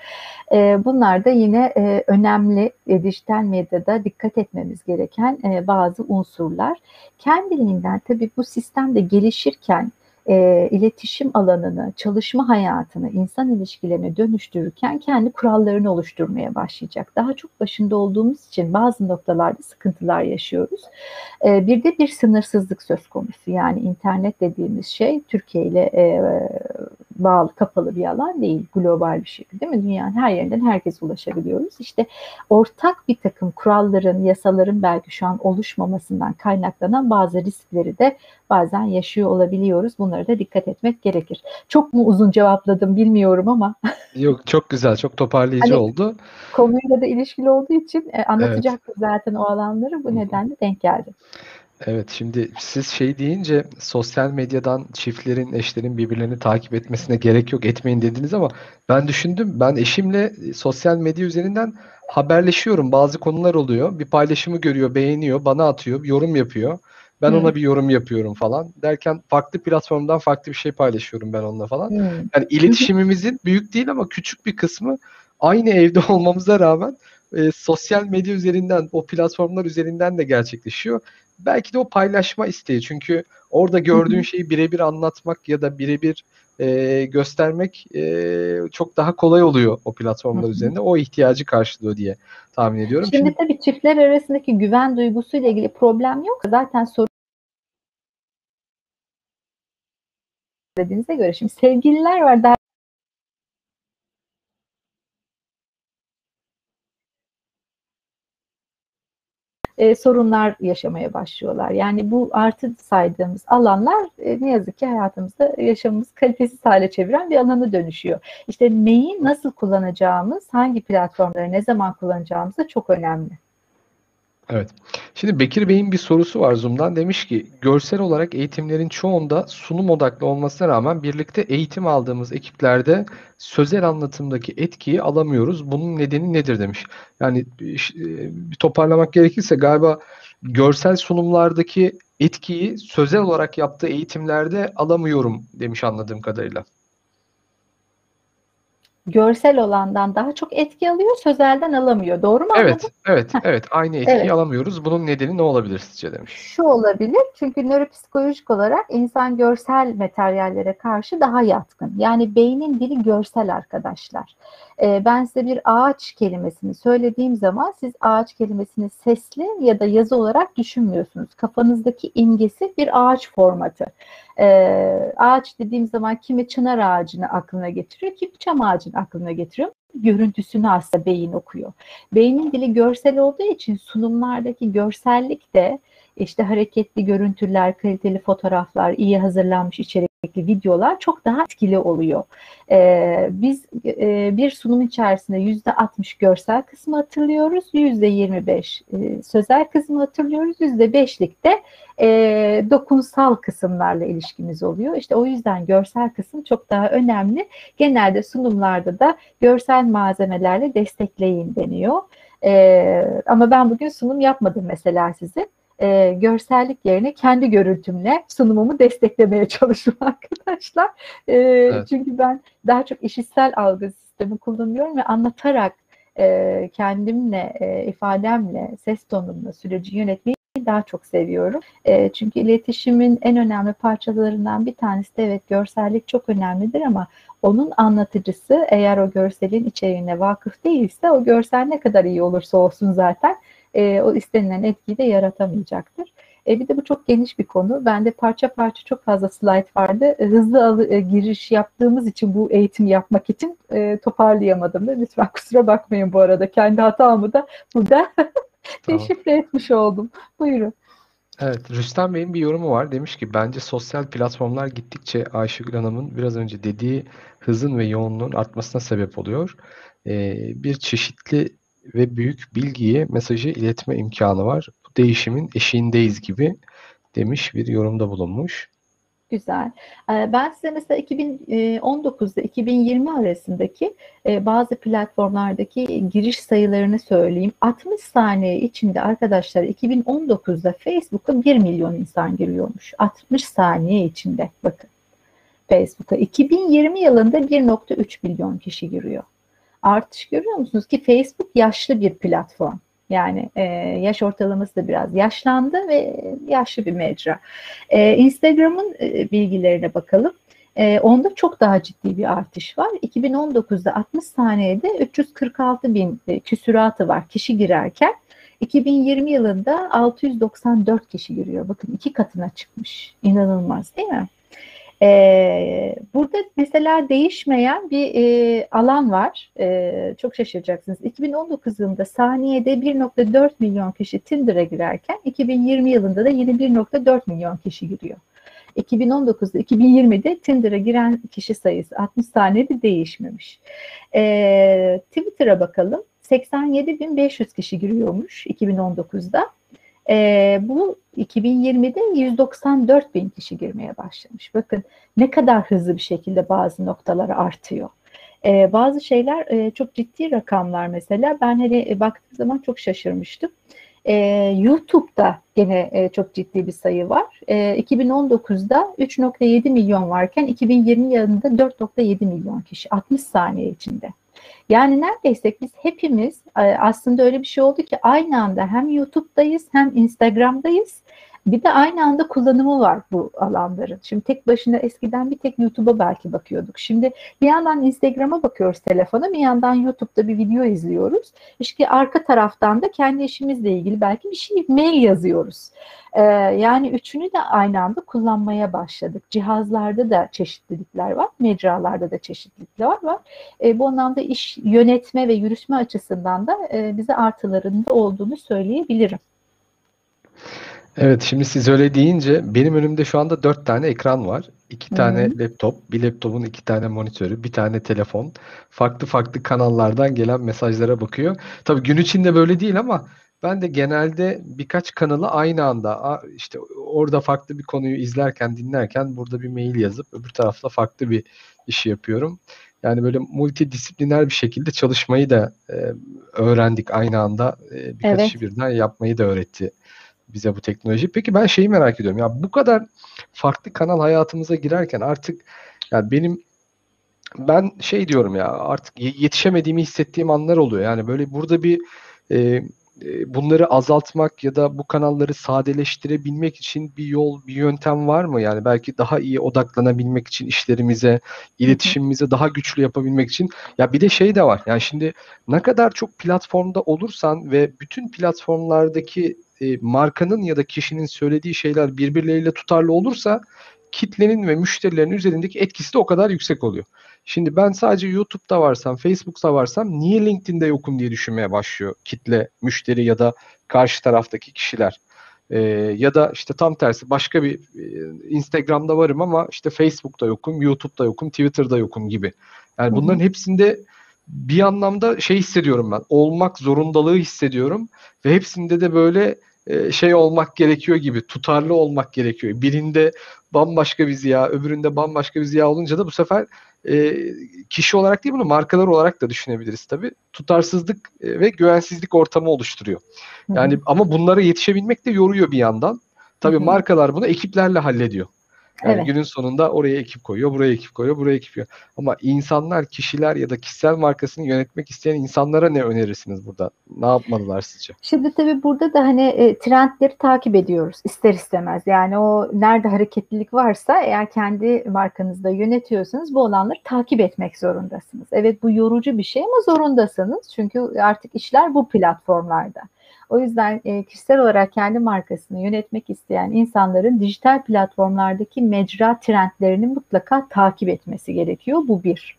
Ee, bunlar da yine e, önemli e, dijital medyada dikkat etmemiz gereken e, bazı unsurlar. Kendiliğinden tabii bu sistem de gelişirken e, iletişim alanını, çalışma hayatını, insan ilişkilerini dönüştürürken kendi kurallarını oluşturmaya başlayacak. Daha çok başında olduğumuz için bazı noktalarda sıkıntılar yaşıyoruz. E, bir de bir sınırsızlık söz konusu. Yani internet dediğimiz şey Türkiye ile e, bağlı, kapalı bir alan değil. Global bir şey değil mi? Dünyanın her yerinden herkes ulaşabiliyoruz. İşte ortak bir takım kuralların, yasaların belki şu an oluşmamasından kaynaklanan bazı riskleri de bazen yaşıyor olabiliyoruz. Bunlara da dikkat etmek gerekir. Çok mu uzun cevapladım bilmiyorum ama. Yok çok güzel, çok toparlayıcı hani, oldu. Konuyla da ilişkili olduğu için e, anlatacaktım evet. zaten o alanları. Bu nedenle denk geldi. Evet şimdi siz şey deyince sosyal medyadan çiftlerin, eşlerin birbirlerini takip etmesine gerek yok etmeyin dediniz ama ben düşündüm. Ben eşimle sosyal medya üzerinden haberleşiyorum. Bazı konular oluyor. Bir paylaşımı görüyor, beğeniyor, bana atıyor, yorum yapıyor. Ben hmm. ona bir yorum yapıyorum falan. Derken farklı platformdan farklı bir şey paylaşıyorum ben onunla falan. Hmm. Yani iletişimimizin büyük değil ama küçük bir kısmı aynı evde olmamıza rağmen e, sosyal medya üzerinden, o platformlar üzerinden de gerçekleşiyor. Belki de o paylaşma isteği. Çünkü orada gördüğün şeyi birebir anlatmak ya da birebir e, göstermek e, çok daha kolay oluyor o platformlar üzerinde. O ihtiyacı karşılıyor diye tahmin ediyorum. Şimdi, Şimdi tabii çiftler arasındaki güven duygusuyla ilgili problem yok. Zaten sorun dediğinize göre şimdi sevgililer var daha e, sorunlar yaşamaya başlıyorlar. Yani bu artı saydığımız alanlar e, ne yazık ki hayatımızda yaşamımız kalitesiz hale çeviren bir alana dönüşüyor. İşte neyi nasıl kullanacağımız, hangi platformları ne zaman kullanacağımız da çok önemli. Evet. Şimdi Bekir Bey'in bir sorusu var Zoom'dan. Demiş ki görsel olarak eğitimlerin çoğunda sunum odaklı olmasına rağmen birlikte eğitim aldığımız ekiplerde sözel anlatımdaki etkiyi alamıyoruz. Bunun nedeni nedir demiş. Yani e, bir toparlamak gerekirse galiba görsel sunumlardaki etkiyi sözel olarak yaptığı eğitimlerde alamıyorum demiş anladığım kadarıyla görsel olandan daha çok etki alıyor, sözelden alamıyor. Doğru mu Evet, anladım? evet, evet. Aynı etkiyi evet. alamıyoruz. Bunun nedeni ne olabilir sizce demiş. Şu olabilir. Çünkü nöropsikolojik olarak insan görsel materyallere karşı daha yatkın. Yani beynin dili görsel arkadaşlar. Ee, ben size bir ağaç kelimesini söylediğim zaman siz ağaç kelimesini sesli ya da yazı olarak düşünmüyorsunuz. Kafanızdaki imgesi bir ağaç formatı. Ee, ağaç dediğim zaman kimi çınar ağacını aklına getiriyor, kimi çam ağacını aklına getiriyor. Görüntüsünü aslında beyin okuyor. Beynin dili görsel olduğu için sunumlardaki görsellik de işte hareketli görüntüler, kaliteli fotoğraflar, iyi hazırlanmış içerikli videolar çok daha etkili oluyor. Ee, biz e, bir sunum içerisinde yüzde 60 görsel kısmı hatırlıyoruz, yüzde 25 e, sözel kısmı hatırlıyoruz, yüzde 5'lik de e, dokunsal kısımlarla ilişkimiz oluyor. İşte o yüzden görsel kısım çok daha önemli. Genelde sunumlarda da görsel malzemelerle destekleyin deniyor. E, ama ben bugün sunum yapmadım mesela size e, görsellik yerine kendi görüntümle sunumumu desteklemeye çalışıyorum arkadaşlar. E, evet. Çünkü ben daha çok işitsel algı sistemi kullanıyorum ve anlatarak e, kendimle, e, ifademle, ses tonumla süreci yönetmeyi daha çok seviyorum. E, çünkü iletişimin en önemli parçalarından bir tanesi de evet görsellik çok önemlidir ama onun anlatıcısı eğer o görselin içeriğine vakıf değilse o görsel ne kadar iyi olursa olsun zaten e, o istenilen etkiyi de yaratamayacaktır. E, bir de bu çok geniş bir konu. Bende parça parça çok fazla slide vardı. E, hızlı alı, e, giriş yaptığımız için bu eğitim yapmak için e, toparlayamadım da. Lütfen kusura bakmayın bu arada. Kendi hatamı da burada deşifre etmiş oldum. Buyurun. Evet, Rüstem Bey'in bir yorumu var. Demiş ki bence sosyal platformlar gittikçe Ayşegül Hanım'ın biraz önce dediği hızın ve yoğunluğun artmasına sebep oluyor. Ee, bir çeşitli ve büyük bilgiye mesajı iletme imkanı var. Bu değişimin eşiğindeyiz gibi demiş bir yorumda bulunmuş. güzel. Ee, ben size mesela 2019 ile 2020 arasındaki e, bazı platformlardaki giriş sayılarını söyleyeyim. 60 saniye içinde arkadaşlar 2019'da Facebook'a 1 milyon insan giriyormuş. 60 saniye içinde bakın. Facebook'a 2020 yılında 1.3 milyon kişi giriyor. Artış görüyor musunuz ki Facebook yaşlı bir platform. Yani e, yaş ortalaması da biraz yaşlandı ve yaşlı bir mecra. E, Instagram'ın e, bilgilerine bakalım. E, onda çok daha ciddi bir artış var. 2019'da 60 saniyede 346 bin e, küsuratı var kişi girerken. 2020 yılında 694 kişi giriyor. Bakın iki katına çıkmış. İnanılmaz değil mi? Ee, burada mesela değişmeyen bir e, alan var. E, çok şaşıracaksınız. 2019 yılında saniyede 1.4 milyon kişi Tinder'a girerken 2020 yılında da yine 1.4 milyon kişi giriyor. 2019'da 2020'de Tinder'a giren kişi sayısı 60 saniyede değişmemiş. E, Twitter'a bakalım. 87.500 kişi giriyormuş 2019'da. E, bu 2020'de 194 bin kişi girmeye başlamış. Bakın ne kadar hızlı bir şekilde bazı noktaları artıyor. E, bazı şeyler e, çok ciddi rakamlar mesela. Ben hani e, baktığım zaman çok şaşırmıştım. E, YouTube'da gene e, çok ciddi bir sayı var. E, 2019'da 3.7 milyon varken 2020 yılında 4.7 milyon kişi 60 saniye içinde. Yani neredeyse biz hepimiz e, aslında öyle bir şey oldu ki aynı anda hem YouTube'dayız hem Instagram'dayız. Bir de aynı anda kullanımı var bu alanların. Şimdi tek başına eskiden bir tek YouTube'a belki bakıyorduk. Şimdi bir yandan Instagram'a bakıyoruz telefona, bir yandan YouTube'da bir video izliyoruz. İşte arka taraftan da kendi işimizle ilgili belki bir şey mail yazıyoruz. Ee, yani üçünü de aynı anda kullanmaya başladık. Cihazlarda da çeşitlilikler var, mecralarda da çeşitlilikler var. Ee, bu anlamda iş yönetme ve yürütme açısından da e, bize artılarında olduğunu söyleyebilirim. Evet şimdi siz öyle deyince benim önümde şu anda dört tane ekran var. İki Hı tane laptop, bir laptopun iki tane monitörü, bir tane telefon. Farklı farklı kanallardan gelen mesajlara bakıyor. Tabii gün içinde böyle değil ama ben de genelde birkaç kanalı aynı anda işte orada farklı bir konuyu izlerken, dinlerken burada bir mail yazıp öbür tarafta farklı bir işi yapıyorum. Yani böyle multidisipliner bir şekilde çalışmayı da e, öğrendik aynı anda. E, birkaç Evet. işi birden yapmayı da öğretti bize bu teknoloji. Peki ben şeyi merak ediyorum. Ya bu kadar farklı kanal hayatımıza girerken artık ya benim ben şey diyorum ya artık ye- yetişemediğimi hissettiğim anlar oluyor. Yani böyle burada bir e, e, bunları azaltmak ya da bu kanalları sadeleştirebilmek için bir yol, bir yöntem var mı? Yani belki daha iyi odaklanabilmek için işlerimize, iletişimimize daha güçlü yapabilmek için. Ya bir de şey de var. Yani şimdi ne kadar çok platformda olursan ve bütün platformlardaki e, markanın ya da kişinin söylediği şeyler birbirleriyle tutarlı olursa kitlenin ve müşterilerin üzerindeki etkisi de o kadar yüksek oluyor. Şimdi ben sadece YouTube'da varsam, Facebook'ta varsam niye LinkedIn'de yokum diye düşünmeye başlıyor kitle, müşteri ya da karşı taraftaki kişiler. Ee, ya da işte tam tersi başka bir e, Instagram'da varım ama işte Facebook'ta yokum, YouTube'da yokum, Twitter'da yokum gibi. Yani bunların hepsinde bir anlamda şey hissediyorum ben. Olmak zorundalığı hissediyorum ve hepsinde de böyle e, şey olmak gerekiyor gibi, tutarlı olmak gerekiyor. Birinde bambaşka bir ziya, öbüründe bambaşka bir ziya olunca da bu sefer e, kişi olarak değil bunu markalar olarak da düşünebiliriz tabii. Tutarsızlık e, ve güvensizlik ortamı oluşturuyor. Yani ama bunlara yetişebilmek de yoruyor bir yandan. Tabii markalar bunu ekiplerle hallediyor. Yani Evet. günün sonunda oraya ekip koyuyor, buraya ekip koyuyor, buraya ekip koyuyor. Ama insanlar, kişiler ya da kişisel markasını yönetmek isteyen insanlara ne önerirsiniz burada? Ne yapmalılar sizce? Şimdi tabii burada da hani e, trendleri takip ediyoruz ister istemez. Yani o nerede hareketlilik varsa eğer kendi markanızda yönetiyorsanız bu olanları takip etmek zorundasınız. Evet bu yorucu bir şey ama zorundasınız. Çünkü artık işler bu platformlarda. O yüzden e, kişisel olarak kendi markasını yönetmek isteyen insanların dijital platformlardaki mecra trendlerini mutlaka takip etmesi gerekiyor. Bu bir.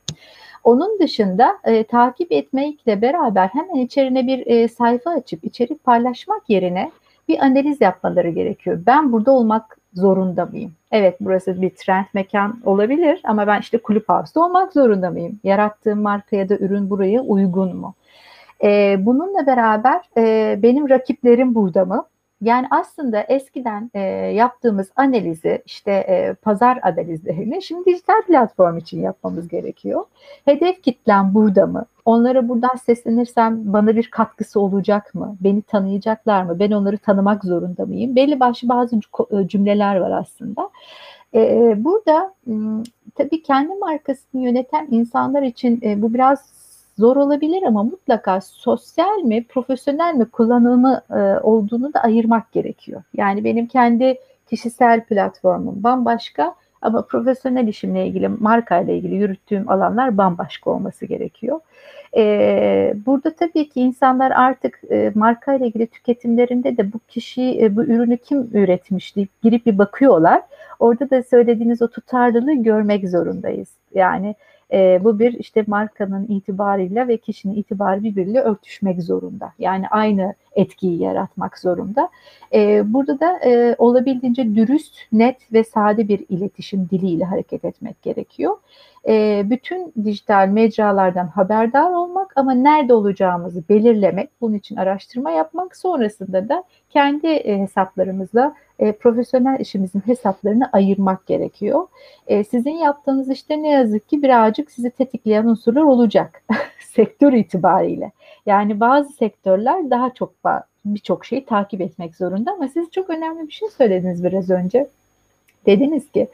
Onun dışında e, takip etmekle beraber hemen içerine bir e, sayfa açıp içerik paylaşmak yerine bir analiz yapmaları gerekiyor. Ben burada olmak zorunda mıyım? Evet burası bir trend mekan olabilir ama ben işte kulüp havuzda olmak zorunda mıyım? Yarattığım marka ya da ürün buraya uygun mu? E, bununla beraber e, benim rakiplerim burada mı? Yani aslında eskiden e, yaptığımız analizi işte e, pazar analizlerini şimdi dijital platform için yapmamız gerekiyor. Hedef kitlem burada mı? Onlara buradan seslenirsem bana bir katkısı olacak mı? Beni tanıyacaklar mı? Ben onları tanımak zorunda mıyım? Belli başlı bazı cümleler var aslında. E, burada tabii kendi markasını yöneten insanlar için e, bu biraz zor olabilir ama mutlaka sosyal mi, profesyonel mi kullanımı e, olduğunu da ayırmak gerekiyor. Yani benim kendi kişisel platformum bambaşka ama profesyonel işimle ilgili, marka ile ilgili yürüttüğüm alanlar bambaşka olması gerekiyor. Ee, burada tabii ki insanlar artık e, marka ile ilgili tüketimlerinde de bu kişi, e, bu ürünü kim üretmiş deyip girip bir bakıyorlar. Orada da söylediğiniz o tutarlılığı görmek zorundayız. Yani e, bu bir işte markanın itibarıyla ve kişinin itibarı birbiriyle örtüşmek zorunda. Yani aynı etkiyi yaratmak zorunda. E, burada da e, olabildiğince dürüst, net ve sade bir iletişim diliyle hareket etmek gerekiyor. E, bütün dijital mecralardan haberdar olmak ama nerede olacağımızı belirlemek, bunun için araştırma yapmak, sonrasında da kendi e, hesaplarımızla e, profesyonel işimizin hesaplarını ayırmak gerekiyor. E, sizin yaptığınız işte ne yazık ki birazcık sizi tetikleyen unsurlar olacak sektör itibariyle. Yani bazı sektörler daha çok birçok şeyi takip etmek zorunda ama siz çok önemli bir şey söylediniz biraz önce. Dediniz ki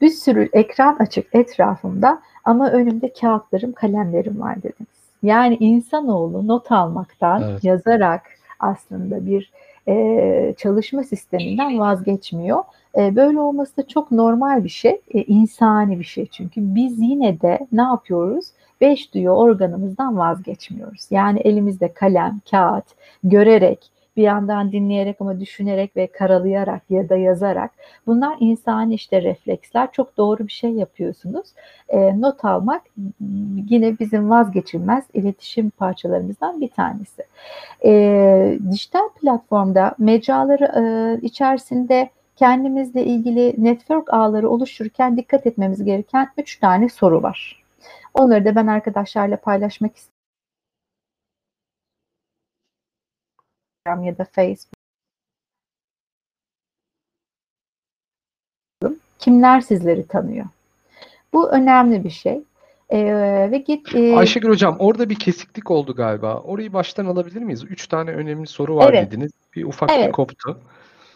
bir sürü ekran açık etrafımda ama önümde kağıtlarım, kalemlerim var dediniz. Yani insanoğlu not almaktan, evet. yazarak aslında bir e, çalışma sisteminden vazgeçmiyor. E, böyle olması da çok normal bir şey, e, insani bir şey çünkü biz yine de ne yapıyoruz? Beş duyu organımızdan vazgeçmiyoruz. Yani elimizde kalem, kağıt, görerek, bir yandan dinleyerek ama düşünerek ve karalayarak ya da yazarak bunlar insani işte refleksler çok doğru bir şey yapıyorsunuz. E, not almak yine bizim vazgeçilmez iletişim parçalarımızdan bir tanesi. E, dijital platformda mecraları e, içerisinde kendimizle ilgili network ağları oluştururken dikkat etmemiz gereken üç tane soru var. Onları da ben arkadaşlarla paylaşmak istiyorum. ya da Facebook. Kimler sizleri tanıyor? Bu önemli bir şey. Ee, ve git e... Ayşegül hocam orada bir kesiklik oldu galiba. Orayı baştan alabilir miyiz? Üç tane önemli soru var evet. dediniz. Bir ufak evet. bir koptu.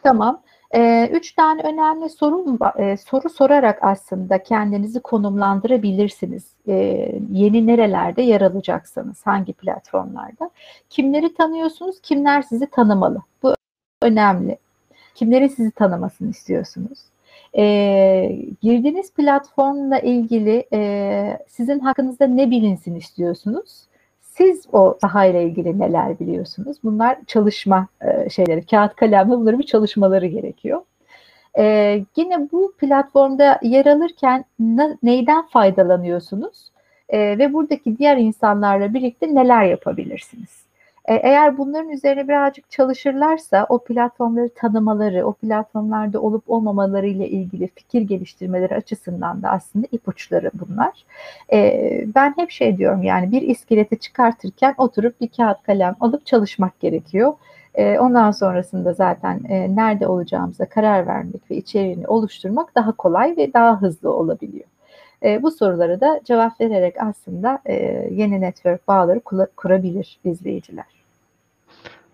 Tamam. E, üç tane önemli soru, e, soru sorarak aslında kendinizi konumlandırabilirsiniz. E, yeni nerelerde yer alacaksınız, hangi platformlarda. Kimleri tanıyorsunuz, kimler sizi tanımalı. Bu önemli. Kimleri sizi tanımasını istiyorsunuz? E, girdiğiniz platformla ilgili e, sizin hakkınızda ne bilinsin istiyorsunuz? Siz o sahayla ilgili neler biliyorsunuz? Bunlar çalışma e, şeyleri, kağıt kalemle bunların bir çalışmaları gerekiyor. E, yine bu platformda yer alırken ne, neyden faydalanıyorsunuz? E, ve buradaki diğer insanlarla birlikte neler yapabilirsiniz? E, eğer bunların üzerine birazcık çalışırlarsa o platformları tanımaları, o platformlarda olup olmamaları ile ilgili fikir geliştirmeleri açısından da aslında ipuçları bunlar. E, ben hep şey diyorum yani bir iskeleti çıkartırken oturup bir kağıt kalem alıp çalışmak gerekiyor. E, ondan sonrasında zaten nerede olacağımıza karar vermek ve içeriğini oluşturmak daha kolay ve daha hızlı olabiliyor. Bu sorulara da cevap vererek aslında yeni network bağları kurabilir izleyiciler.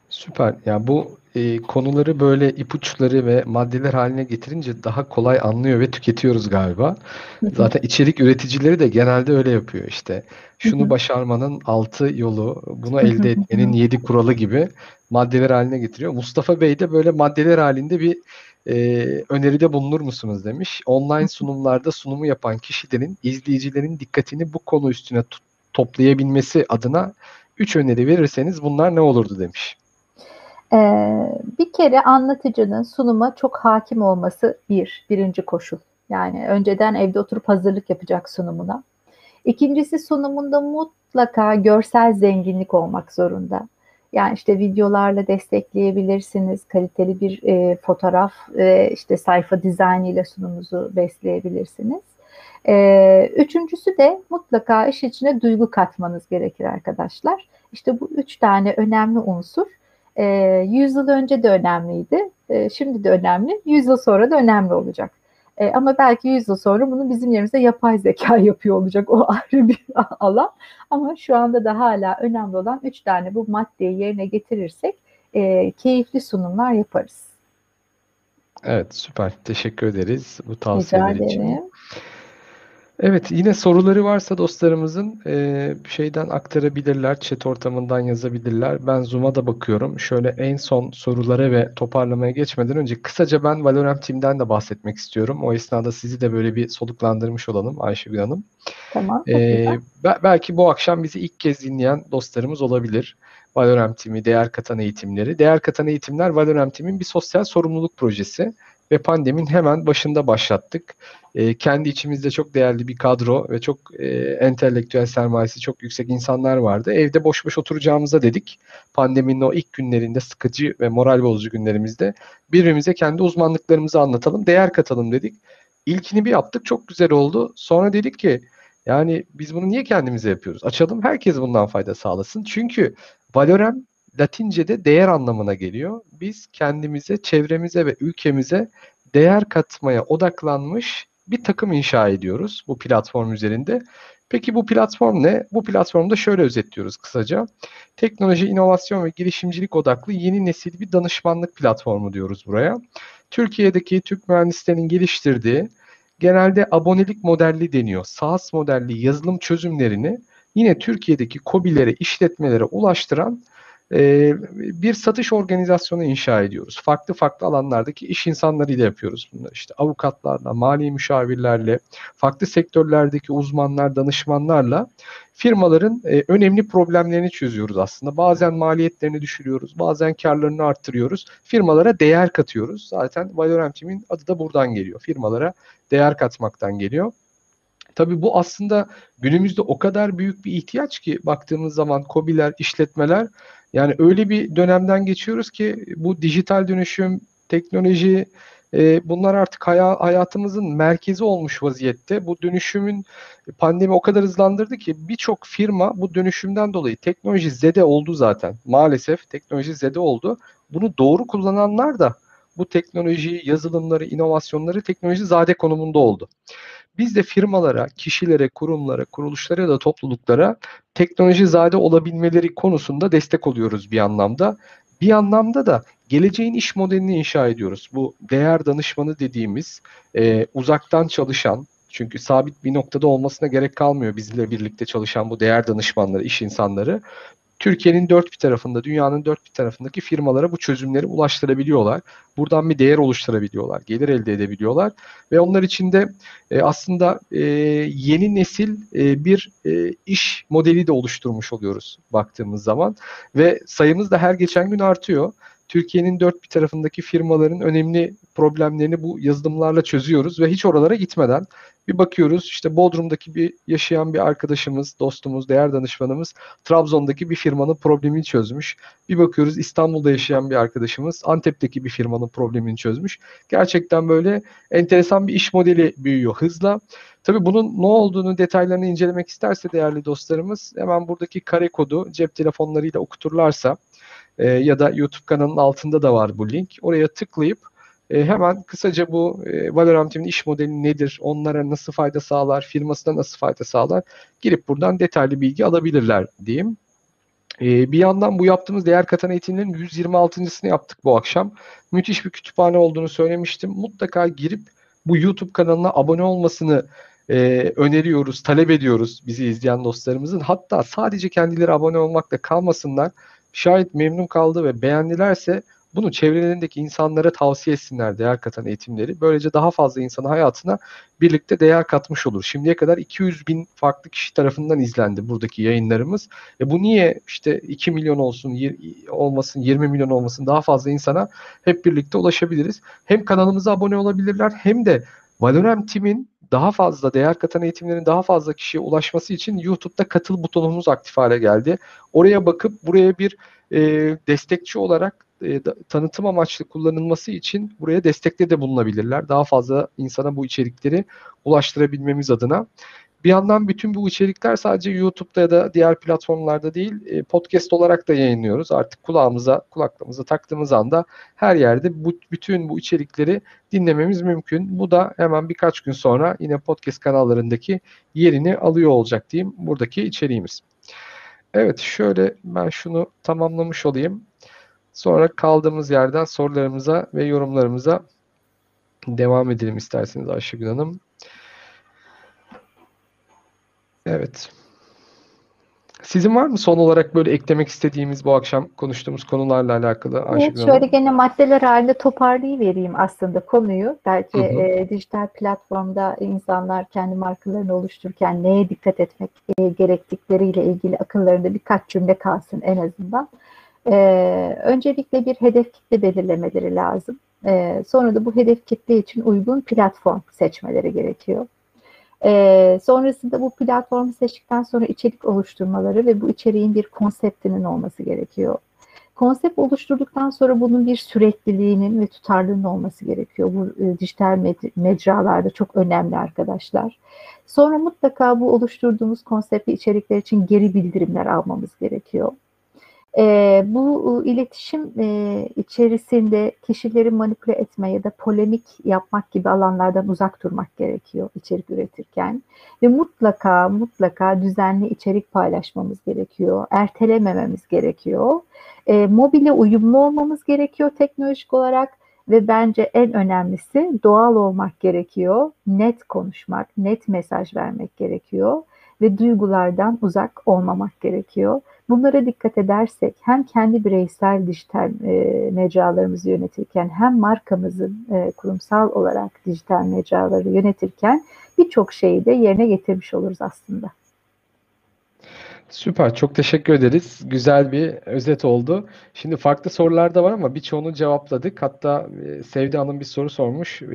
Süper. Ya bu e, konuları böyle ipuçları ve maddeler haline getirince daha kolay anlıyor ve tüketiyoruz galiba. Zaten içerik üreticileri de genelde öyle yapıyor işte. Şunu başarmanın altı yolu, bunu elde etmenin yedi kuralı gibi maddeler haline getiriyor. Mustafa Bey de böyle maddeler halinde bir e, öneride bulunur musunuz demiş. Online sunumlarda sunumu yapan kişilerin izleyicilerin dikkatini bu konu üstüne toplayabilmesi adına üç öneri verirseniz bunlar ne olurdu demiş. Ee, bir kere anlatıcının sunuma çok hakim olması bir, birinci koşul. Yani önceden evde oturup hazırlık yapacak sunumuna. İkincisi sunumunda mutlaka görsel zenginlik olmak zorunda. Yani işte videolarla destekleyebilirsiniz, kaliteli bir e, fotoğraf ve işte sayfa dizaynı ile sunumunuzu besleyebilirsiniz. E, üçüncüsü de mutlaka iş içine duygu katmanız gerekir arkadaşlar. İşte bu üç tane önemli unsur E, 100 yıl önce de önemliydi. E, şimdi de önemli. 100 yıl sonra da önemli olacak. E, ama belki 100 yıl sonra bunu bizim yerimizde yapay zeka yapıyor olacak. O ayrı bir alan. Ama şu anda da hala önemli olan 3 tane bu maddeyi yerine getirirsek e, keyifli sunumlar yaparız. Evet süper. Teşekkür ederiz bu tavsiyeler için. Evet yine soruları varsa dostlarımızın e, şeyden aktarabilirler. Chat ortamından yazabilirler. Ben Zoom'a da bakıyorum. Şöyle en son sorulara ve toparlamaya geçmeden önce kısaca ben Valorant Team'den de bahsetmek istiyorum. O esnada sizi de böyle bir soluklandırmış olalım Ayşegül Hanım. Tamam. Güzel. be- belki bu akşam bizi ilk kez dinleyen dostlarımız olabilir. Valorem Team'i, değer katan eğitimleri. Değer katan eğitimler Valorem Team'in bir sosyal sorumluluk projesi ve pandemin hemen başında başlattık. Ee, kendi içimizde çok değerli bir kadro ve çok e, entelektüel sermayesi çok yüksek insanlar vardı. Evde boş boş oturacağımıza dedik. Pandeminin o ilk günlerinde sıkıcı ve moral bozucu günlerimizde birbirimize kendi uzmanlıklarımızı anlatalım, değer katalım dedik. İlkini bir yaptık, çok güzel oldu. Sonra dedik ki yani biz bunu niye kendimize yapıyoruz? Açalım herkes bundan fayda sağlasın. Çünkü Valorem Latince'de değer anlamına geliyor. Biz kendimize, çevremize ve ülkemize değer katmaya odaklanmış bir takım inşa ediyoruz bu platform üzerinde. Peki bu platform ne? Bu platformda şöyle özetliyoruz kısaca. Teknoloji, inovasyon ve girişimcilik odaklı yeni nesil bir danışmanlık platformu diyoruz buraya. Türkiye'deki Türk mühendislerinin geliştirdiği genelde abonelik modelli deniyor. SaaS modelli yazılım çözümlerini yine Türkiye'deki KOBİ'lere, işletmelere ulaştıran e, bir satış organizasyonu inşa ediyoruz. Farklı farklı alanlardaki iş insanlarıyla yapıyoruz bunları. İşte avukatlarla, mali müşavirlerle, farklı sektörlerdeki uzmanlar, danışmanlarla firmaların e, önemli problemlerini çözüyoruz aslında. Bazen maliyetlerini düşürüyoruz, bazen karlarını arttırıyoruz. Firmalara değer katıyoruz. Zaten Valorem Team'in adı da buradan geliyor. Firmalara değer katmaktan geliyor. Tabii bu aslında günümüzde o kadar büyük bir ihtiyaç ki baktığımız zaman KOBİ'ler, işletmeler yani öyle bir dönemden geçiyoruz ki bu dijital dönüşüm, teknoloji e, bunlar artık haya, hayatımızın merkezi olmuş vaziyette. Bu dönüşümün pandemi o kadar hızlandırdı ki birçok firma bu dönüşümden dolayı teknoloji zede oldu zaten. Maalesef teknoloji zede oldu. Bunu doğru kullananlar da bu teknolojiyi, yazılımları, inovasyonları teknoloji zade konumunda oldu. Biz de firmalara, kişilere, kurumlara, kuruluşlara ya da topluluklara teknoloji zade olabilmeleri konusunda destek oluyoruz bir anlamda. Bir anlamda da geleceğin iş modelini inşa ediyoruz. Bu değer danışmanı dediğimiz e, uzaktan çalışan, çünkü sabit bir noktada olmasına gerek kalmıyor bizle birlikte çalışan bu değer danışmanları, iş insanları. Türkiye'nin dört bir tarafında, dünyanın dört bir tarafındaki firmalara bu çözümleri ulaştırabiliyorlar. Buradan bir değer oluşturabiliyorlar, gelir elde edebiliyorlar ve onlar için de e, aslında e, yeni nesil e, bir e, iş modeli de oluşturmuş oluyoruz baktığımız zaman ve sayımız da her geçen gün artıyor. Türkiye'nin dört bir tarafındaki firmaların önemli problemlerini bu yazılımlarla çözüyoruz ve hiç oralara gitmeden bir bakıyoruz işte Bodrum'daki bir yaşayan bir arkadaşımız, dostumuz, değer danışmanımız Trabzon'daki bir firmanın problemini çözmüş. Bir bakıyoruz İstanbul'da yaşayan bir arkadaşımız Antep'teki bir firmanın problemini çözmüş. Gerçekten böyle enteresan bir iş modeli büyüyor hızla. Tabii bunun ne olduğunu detaylarını incelemek isterse değerli dostlarımız hemen buradaki kare kodu cep telefonlarıyla okuturlarsa e, ya da YouTube kanalının altında da var bu link. Oraya tıklayıp e, hemen kısaca bu e, Valorant Team'in iş modeli nedir, onlara nasıl fayda sağlar, firmasına nasıl fayda sağlar girip buradan detaylı bilgi alabilirler diyeyim. E, bir yandan bu yaptığımız değer katan eğitimlerin 126.sını yaptık bu akşam. Müthiş bir kütüphane olduğunu söylemiştim. Mutlaka girip bu YouTube kanalına abone olmasını e, öneriyoruz, talep ediyoruz bizi izleyen dostlarımızın. Hatta sadece kendileri abone olmakla kalmasınlar. Şayet memnun kaldı ve beğendilerse bunu çevrelerindeki insanlara tavsiye etsinler değer katan eğitimleri. Böylece daha fazla insanın hayatına birlikte değer katmış olur. Şimdiye kadar 200 bin farklı kişi tarafından izlendi buradaki yayınlarımız. E bu niye işte 2 milyon olsun, olmasın, 20 milyon olmasın daha fazla insana hep birlikte ulaşabiliriz. Hem kanalımıza abone olabilirler hem de Valorem Team'in daha fazla değer katan eğitimlerin daha fazla kişiye ulaşması için YouTube'da katıl butonumuz aktif hale geldi. Oraya bakıp buraya bir e, destekçi olarak e, tanıtım amaçlı kullanılması için buraya destekte de bulunabilirler. Daha fazla insana bu içerikleri ulaştırabilmemiz adına. Bir yandan bütün bu içerikler sadece YouTube'da ya da diğer platformlarda değil, e, podcast olarak da yayınlıyoruz. Artık kulağımıza, kulaklığımıza taktığımız anda her yerde bu bütün bu içerikleri dinlememiz mümkün. Bu da hemen birkaç gün sonra yine podcast kanallarındaki yerini alıyor olacak diyeyim buradaki içeriğimiz. Evet şöyle ben şunu tamamlamış olayım. Sonra kaldığımız yerden sorularımıza ve yorumlarımıza devam edelim isterseniz Ayşegül Hanım. Evet. Sizin var mı son olarak böyle eklemek istediğimiz bu akşam konuştuğumuz konularla alakalı Evet, şöyle gene maddeler halinde toparlayıvereyim aslında konuyu. Belki Hı hı. e, dijital platformda insanlar kendi markalarını oluştururken neye dikkat etmek e, gerektikleriyle ilgili akıllarında birkaç cümle kalsın en azından. E, öncelikle bir hedef kitle belirlemeleri lazım. E, sonra da bu hedef kitle için uygun platform seçmeleri gerekiyor. Ee, sonrasında bu platformu seçtikten sonra içerik oluşturmaları ve bu içeriğin bir konseptinin olması gerekiyor. Konsept oluşturduktan sonra bunun bir sürekliliğinin ve tutarlılığının olması gerekiyor. Bu e, dijital med- mecralarda çok önemli arkadaşlar. Sonra mutlaka bu oluşturduğumuz konseptli içerikler için geri bildirimler almamız gerekiyor. Ee, bu e, iletişim e, içerisinde kişileri manipüle etme ya da polemik yapmak gibi alanlardan uzak durmak gerekiyor içerik üretirken. Ve mutlaka mutlaka düzenli içerik paylaşmamız gerekiyor. Ertelemememiz gerekiyor. E, mobile uyumlu olmamız gerekiyor teknolojik olarak ve bence en önemlisi doğal olmak gerekiyor. Net konuşmak, net mesaj vermek gerekiyor ve duygulardan uzak olmamak gerekiyor. Bunlara dikkat edersek hem kendi bireysel dijital e, mecralarımızı yönetirken hem markamızın e, kurumsal olarak dijital mecraları yönetirken birçok şeyi de yerine getirmiş oluruz aslında. Süper, çok teşekkür ederiz. Güzel bir özet oldu. Şimdi farklı sorular da var ama birçoğunu cevapladık. Hatta e, Sevde Hanım bir soru sormuş. E,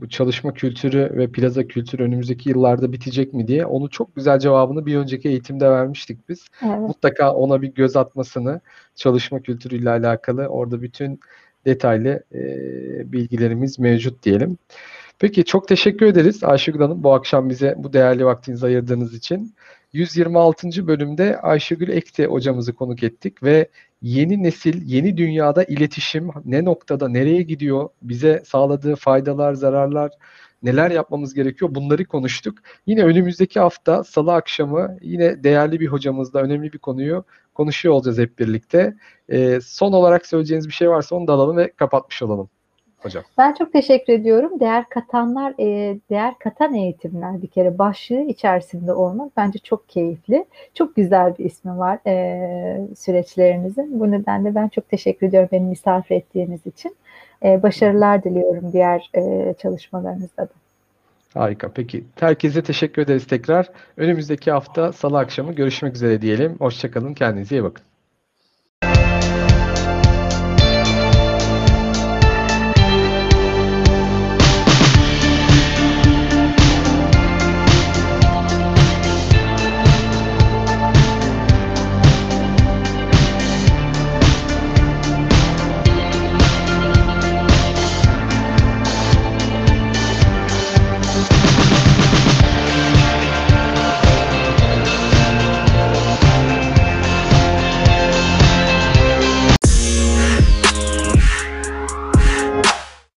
bu çalışma kültürü ve plaza kültürü önümüzdeki yıllarda bitecek mi diye. Onu çok güzel cevabını bir önceki eğitimde vermiştik biz. Evet. Mutlaka ona bir göz atmasını, çalışma kültürüyle alakalı orada bütün detaylı e, bilgilerimiz mevcut diyelim. Peki çok teşekkür ederiz Ayşegül Hanım bu akşam bize bu değerli vaktinizi ayırdığınız için. 126. bölümde Ayşegül Ekte hocamızı konuk ettik ve yeni nesil, yeni dünyada iletişim ne noktada, nereye gidiyor, bize sağladığı faydalar, zararlar, neler yapmamız gerekiyor bunları konuştuk. Yine önümüzdeki hafta salı akşamı yine değerli bir hocamızla önemli bir konuyu konuşuyor olacağız hep birlikte. Ee, son olarak söyleyeceğiniz bir şey varsa onu da alalım ve kapatmış olalım hocam. Ben çok teşekkür ediyorum. Değer katanlar, e, değer katan eğitimler bir kere başlığı içerisinde olmak bence çok keyifli. Çok güzel bir ismi var e, süreçlerinizin. Bu nedenle ben çok teşekkür ediyorum beni misafir ettiğiniz için. E, başarılar diliyorum diğer e, çalışmalarınızda da. Harika. Peki. Herkese teşekkür ederiz tekrar. Önümüzdeki hafta salı akşamı görüşmek üzere diyelim. Hoşçakalın. Kendinize iyi bakın.